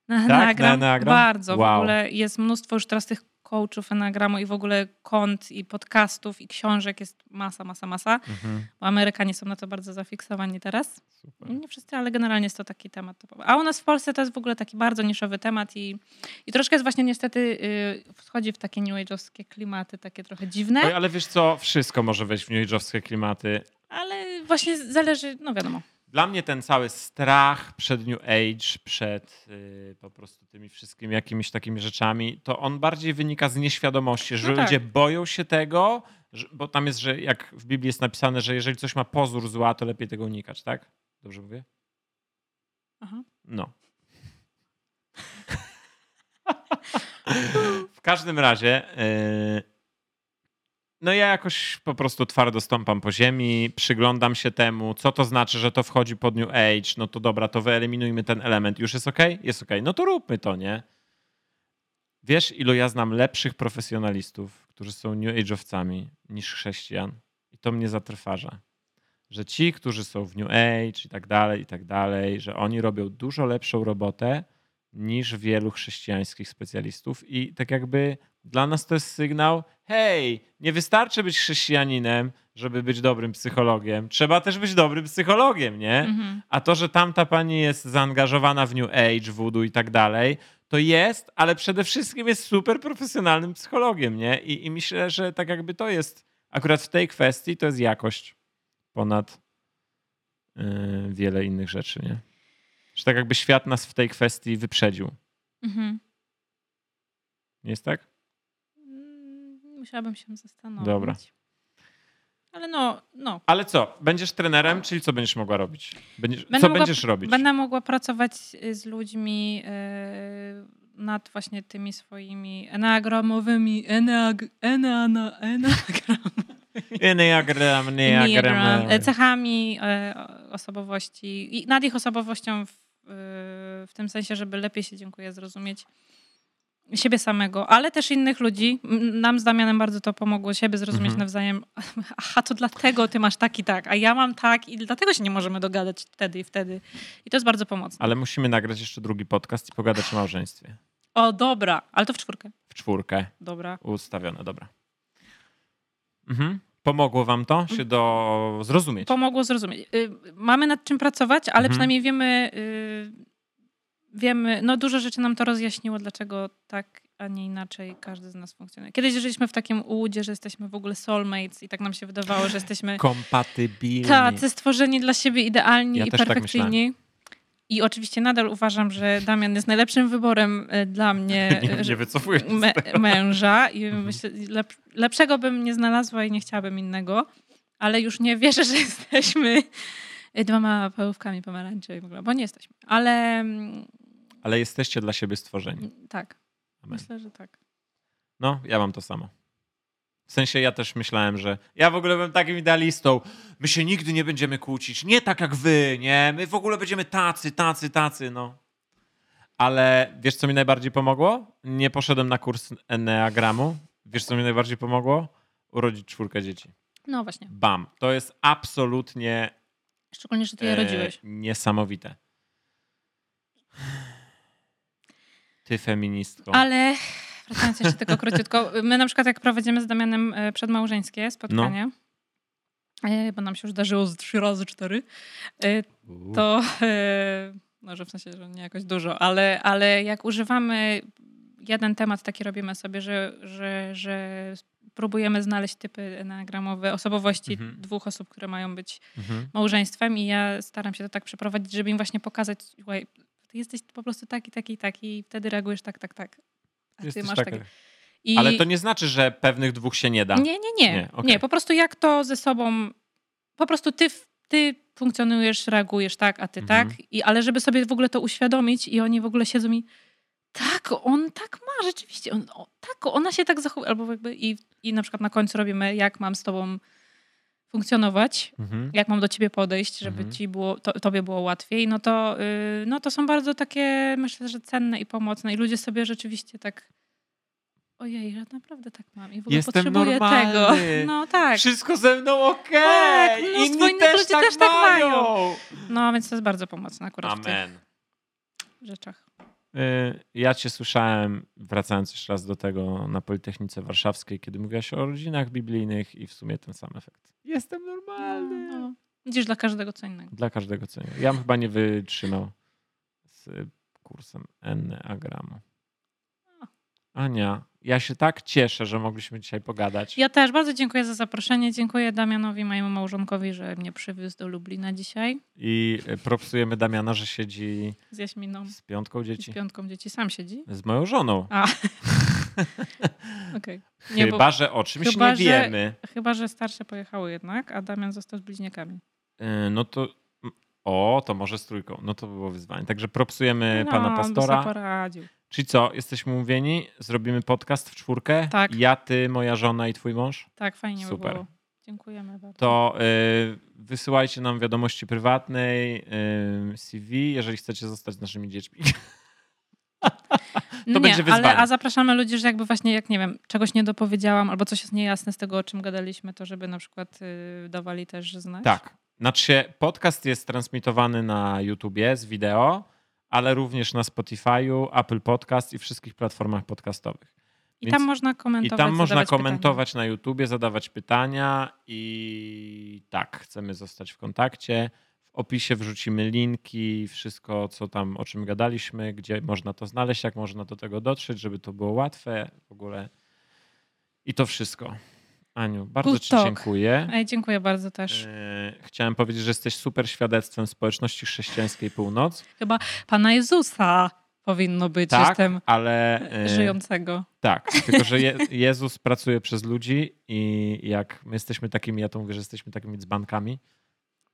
na Tak, na Enneagram? Bardzo. W Wow. ogóle jest mnóstwo już teraz tych coachów Enneagramu i w ogóle kont i podcastów i książek jest masa, masa, masa. Mhm. Bo Amerykanie są na to bardzo zafiksowani teraz. Super. Nie wszyscy, ale generalnie jest to taki temat. A u nas w Polsce to jest w ogóle taki bardzo niszowy temat i, i troszkę jest właśnie niestety y, wchodzi w takie new age'owskie klimaty, takie trochę dziwne, Oj, ale wiesz co, wszystko może wejść w new age'owskie klimaty. ale właśnie zależy, no wiadomo. Dla mnie ten cały strach przed New Age, przed y, po prostu tymi wszystkimi jakimiś takimi rzeczami, to on bardziej wynika z nieświadomości, że No tak. ludzie boją się tego, że, bo tam jest, że jak w Biblii jest napisane, że jeżeli coś ma pozór zła, to lepiej tego unikać, tak? Dobrze mówię? Aha. No. w każdym razie, yy, no ja jakoś po prostu twardo stąpam po ziemi, przyglądam się temu, co to znaczy, że to wchodzi pod New Age, no to dobra, to wyeliminujmy ten element. Już jest ok? Jest ok. No to róbmy to, nie? Wiesz, ilu ja znam lepszych profesjonalistów, którzy są New Age'owcami niż chrześcijan? I to mnie zatrważa. Że ci, którzy są w New Age i tak dalej, i tak dalej, że oni robią dużo lepszą robotę niż wielu chrześcijańskich specjalistów. I tak jakby dla nas to jest sygnał, hej, nie wystarczy być chrześcijaninem, żeby być dobrym psychologiem. Trzeba też być dobrym psychologiem, nie? Mhm. A to, że tamta pani jest zaangażowana w New Age, voodoo i tak dalej, to jest, ale przede wszystkim jest super profesjonalnym psychologiem, nie? I, I myślę, że tak jakby to jest, akurat w tej kwestii to jest jakość ponad yy, wiele innych rzeczy, nie? Że tak jakby świat nas w tej kwestii wyprzedził. Mhm. Nie jest tak? Musiałabym się zastanowić. Dobra. Ale no, no. Ale co, będziesz trenerem, czyli co będziesz mogła robić? Będziesz, co mogła- będziesz robić? Będę mogła pracować y, z ludźmi y, nad właśnie tymi swoimi eneagramowymi eneag, eneana, eneagram, Enneagram, enneagram. E, cechami e, osobowości i nad ich osobowością w, y, w tym sensie, żeby lepiej się, dziękuję, zrozumieć siebie samego, ale też innych ludzi. Nam z Damianem bardzo to pomogło siebie zrozumieć Mhm. nawzajem. Aha, to dlatego ty masz tak i tak, a ja mam tak i dlatego się nie możemy dogadać wtedy i wtedy. I to jest bardzo pomocne. Ale musimy nagrać jeszcze drugi podcast i pogadać o małżeństwie. O, dobra, ale to w czwórkę. W czwórkę. Dobra. Ustawione, dobra. Mhm. Pomogło wam to się do zrozumieć? Pomogło zrozumieć. Y, Mamy nad czym pracować, ale Mhm. przynajmniej wiemy, y, wiemy, no dużo rzeczy nam to rozjaśniło, dlaczego tak, a nie inaczej każdy z nas funkcjonuje. Kiedyś żyliśmy w takim ułudzie, że jesteśmy w ogóle soulmates i tak nam się wydawało, że jesteśmy Kompatybilni. tacy stworzeni dla siebie idealni Ja i tak perfekcyjni. I oczywiście nadal uważam, że Damian jest najlepszym wyborem y, dla mnie nie, nie tego. męża i Mhm. myślę, lep, lepszego bym nie znalazła i nie chciałabym innego, ale już nie wierzę, że jesteśmy dwoma pałówkami pomarańczy w ogóle, bo nie jesteśmy. Ale mm, Ale jesteście dla siebie stworzeni. tak, Amen. myślę, że tak. No, ja mam to samo. W sensie ja też myślałem, że ja w ogóle byłem takim idealistą. My się nigdy nie będziemy kłócić. Nie tak jak wy, nie? My w ogóle będziemy tacy, tacy, tacy, no. Ale wiesz, co mi najbardziej pomogło? Nie poszedłem na kurs Enneagramu. Wiesz, co mi najbardziej pomogło? Urodzić czwórkę dzieci. No właśnie, Bam. To jest absolutnie szczególnie, że ty je e, rodziłeś. niesamowite. Ty feministko. Ale wracając jeszcze tylko króciutko, my na przykład jak prowadzimy z Damianem e, przedmałżeńskie spotkanie, e, bo nam się już zdarzyło z trzy razy cztery, to może w sensie, że nie jakoś dużo, ale, ale jak używamy jeden temat taki robimy sobie, że, że, że próbujemy znaleźć typy eneagramowe, osobowości Mhm. dwóch osób, które mają być Mhm. małżeństwem i ja staram się to tak przeprowadzić, żeby im właśnie pokazać, słuchaj, ty jesteś po prostu taki, taki, taki i wtedy reagujesz tak, tak, tak. A ty Jesteś masz takie. I... Ale to nie znaczy, że pewnych dwóch się nie da. Nie, nie, nie. Nie, Nie, okej. po prostu jak to ze sobą, po prostu ty, ty funkcjonujesz, reagujesz tak, a ty Mhm. tak, I, ale żeby sobie w ogóle to uświadomić i oni w ogóle siedzą i tak, on tak ma, rzeczywiście, on, o, tak, ona się tak zachowuje, albo jakby i, i na przykład na końcu robimy, jak mam z tobą funkcjonować, Mhm. jak mam do ciebie podejść, żeby Mhm. ci było, to, tobie było łatwiej, no to, yy, no to są bardzo takie, myślę, że cenne i pomocne i ludzie sobie rzeczywiście tak ojej, że naprawdę tak mam i w ogóle Jestem potrzebuję normalny. tego. No tak. Wszystko ze mną okej! Tak, mnóstwo Inni innych też ludzi tak też tak mają! mają. No więc to jest bardzo pomocne akurat w Amen. tych rzeczach. Y, Ja cię słyszałem, wracając jeszcze raz do tego na Politechnice Warszawskiej, kiedy mówiłaś o rodzinach biblijnych i w sumie ten sam efekt. Jestem normalny. No, widzisz, dla każdego co innego. Dla każdego co innego. Ja bym chyba nie wytrzymał z kursem Enneagramu. Ania, ja się tak cieszę, że mogliśmy dzisiaj pogadać. Ja też bardzo dziękuję za zaproszenie. Dziękuję Damianowi, mojemu małżonkowi, że mnie przywiózł do Lublina dzisiaj I y, propsujemy Damiana, że siedzi z Jaśminą z piątką i z dzieci. piątką dzieci. Sam siedzi? Z moją żoną. A. Okej. Nie, bo- Chyba, że o czymś chyba, nie że- wiemy. Chyba, że starsze pojechały jednak, a Damian został z bliźniakami. Y, No to. O, to może z trójką. No to było wyzwanie. Także propsujemy no, pana by pastora. sobie poradził. Czyli co, jesteśmy umówieni? Zrobimy podcast w czwórkę? Tak. Ja, ty, moja żona i twój mąż? Tak, fajnie Super. by było. Dziękujemy bardzo. To y, wysyłajcie nam wiadomości prywatnej, y, CV, jeżeli chcecie zostać naszymi dziećmi. nie, będzie wyzwanie. ale a zapraszamy ludzi, że jakby właśnie, jak nie wiem, czegoś nie dopowiedziałam albo coś jest niejasne z tego, o czym gadaliśmy, to żeby na przykład y, dawali też znać. Tak. Znaczy podcast jest transmitowany na YouTubie z wideo, ale również na Spotify'u, Apple Podcast i wszystkich platformach podcastowych. I Więc- tam można I komentować. tam można komentować na YouTubie, zadawać pytania i tak, chcemy zostać w kontakcie. W opisie wrzucimy linki, wszystko, co tam, o czym gadaliśmy, gdzie można to znaleźć, jak można do tego dotrzeć, żeby to było łatwe w ogóle. I to wszystko. Aniu, bardzo Good Ci talk. dziękuję. Ej, dziękuję bardzo też. E, Chciałem powiedzieć, że jesteś super świadectwem społeczności chrześcijańskiej Północ. Chyba Pana Jezusa powinno być. Tak, Jestem ale e, żyjącego. Tak, tylko że Je- Jezus pracuje przez ludzi i jak my jesteśmy takimi, ja to mówię, że jesteśmy takimi dzbankami,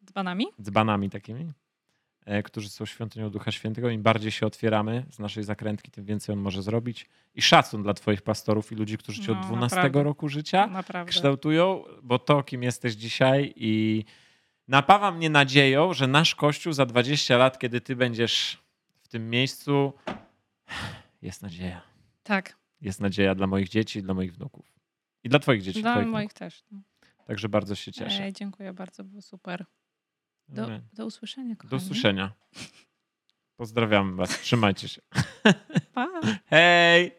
Dzbanami? dzbanami takimi, którzy są świątynią Ducha Świętego, im bardziej się otwieramy z naszej zakrętki, tym więcej On może zrobić. I szacun dla twoich pastorów i ludzi, którzy cię od No, 12 naprawdę. roku życia Naprawdę. kształtują, bo to, kim jesteś dzisiaj i napawa mnie nadzieją, że nasz Kościół za 20 lat, kiedy ty będziesz w tym miejscu, jest nadzieja. Tak, Jest nadzieja dla moich dzieci, dla moich wnuków. I dla twoich dzieci. dla twoich moich też. no. wnuków. Także bardzo się cieszę. Dziękuję bardzo, było super. Do, do usłyszenia, Do kochani. usłyszenia. Pozdrawiam was. Trzymajcie się. Pa. Hej!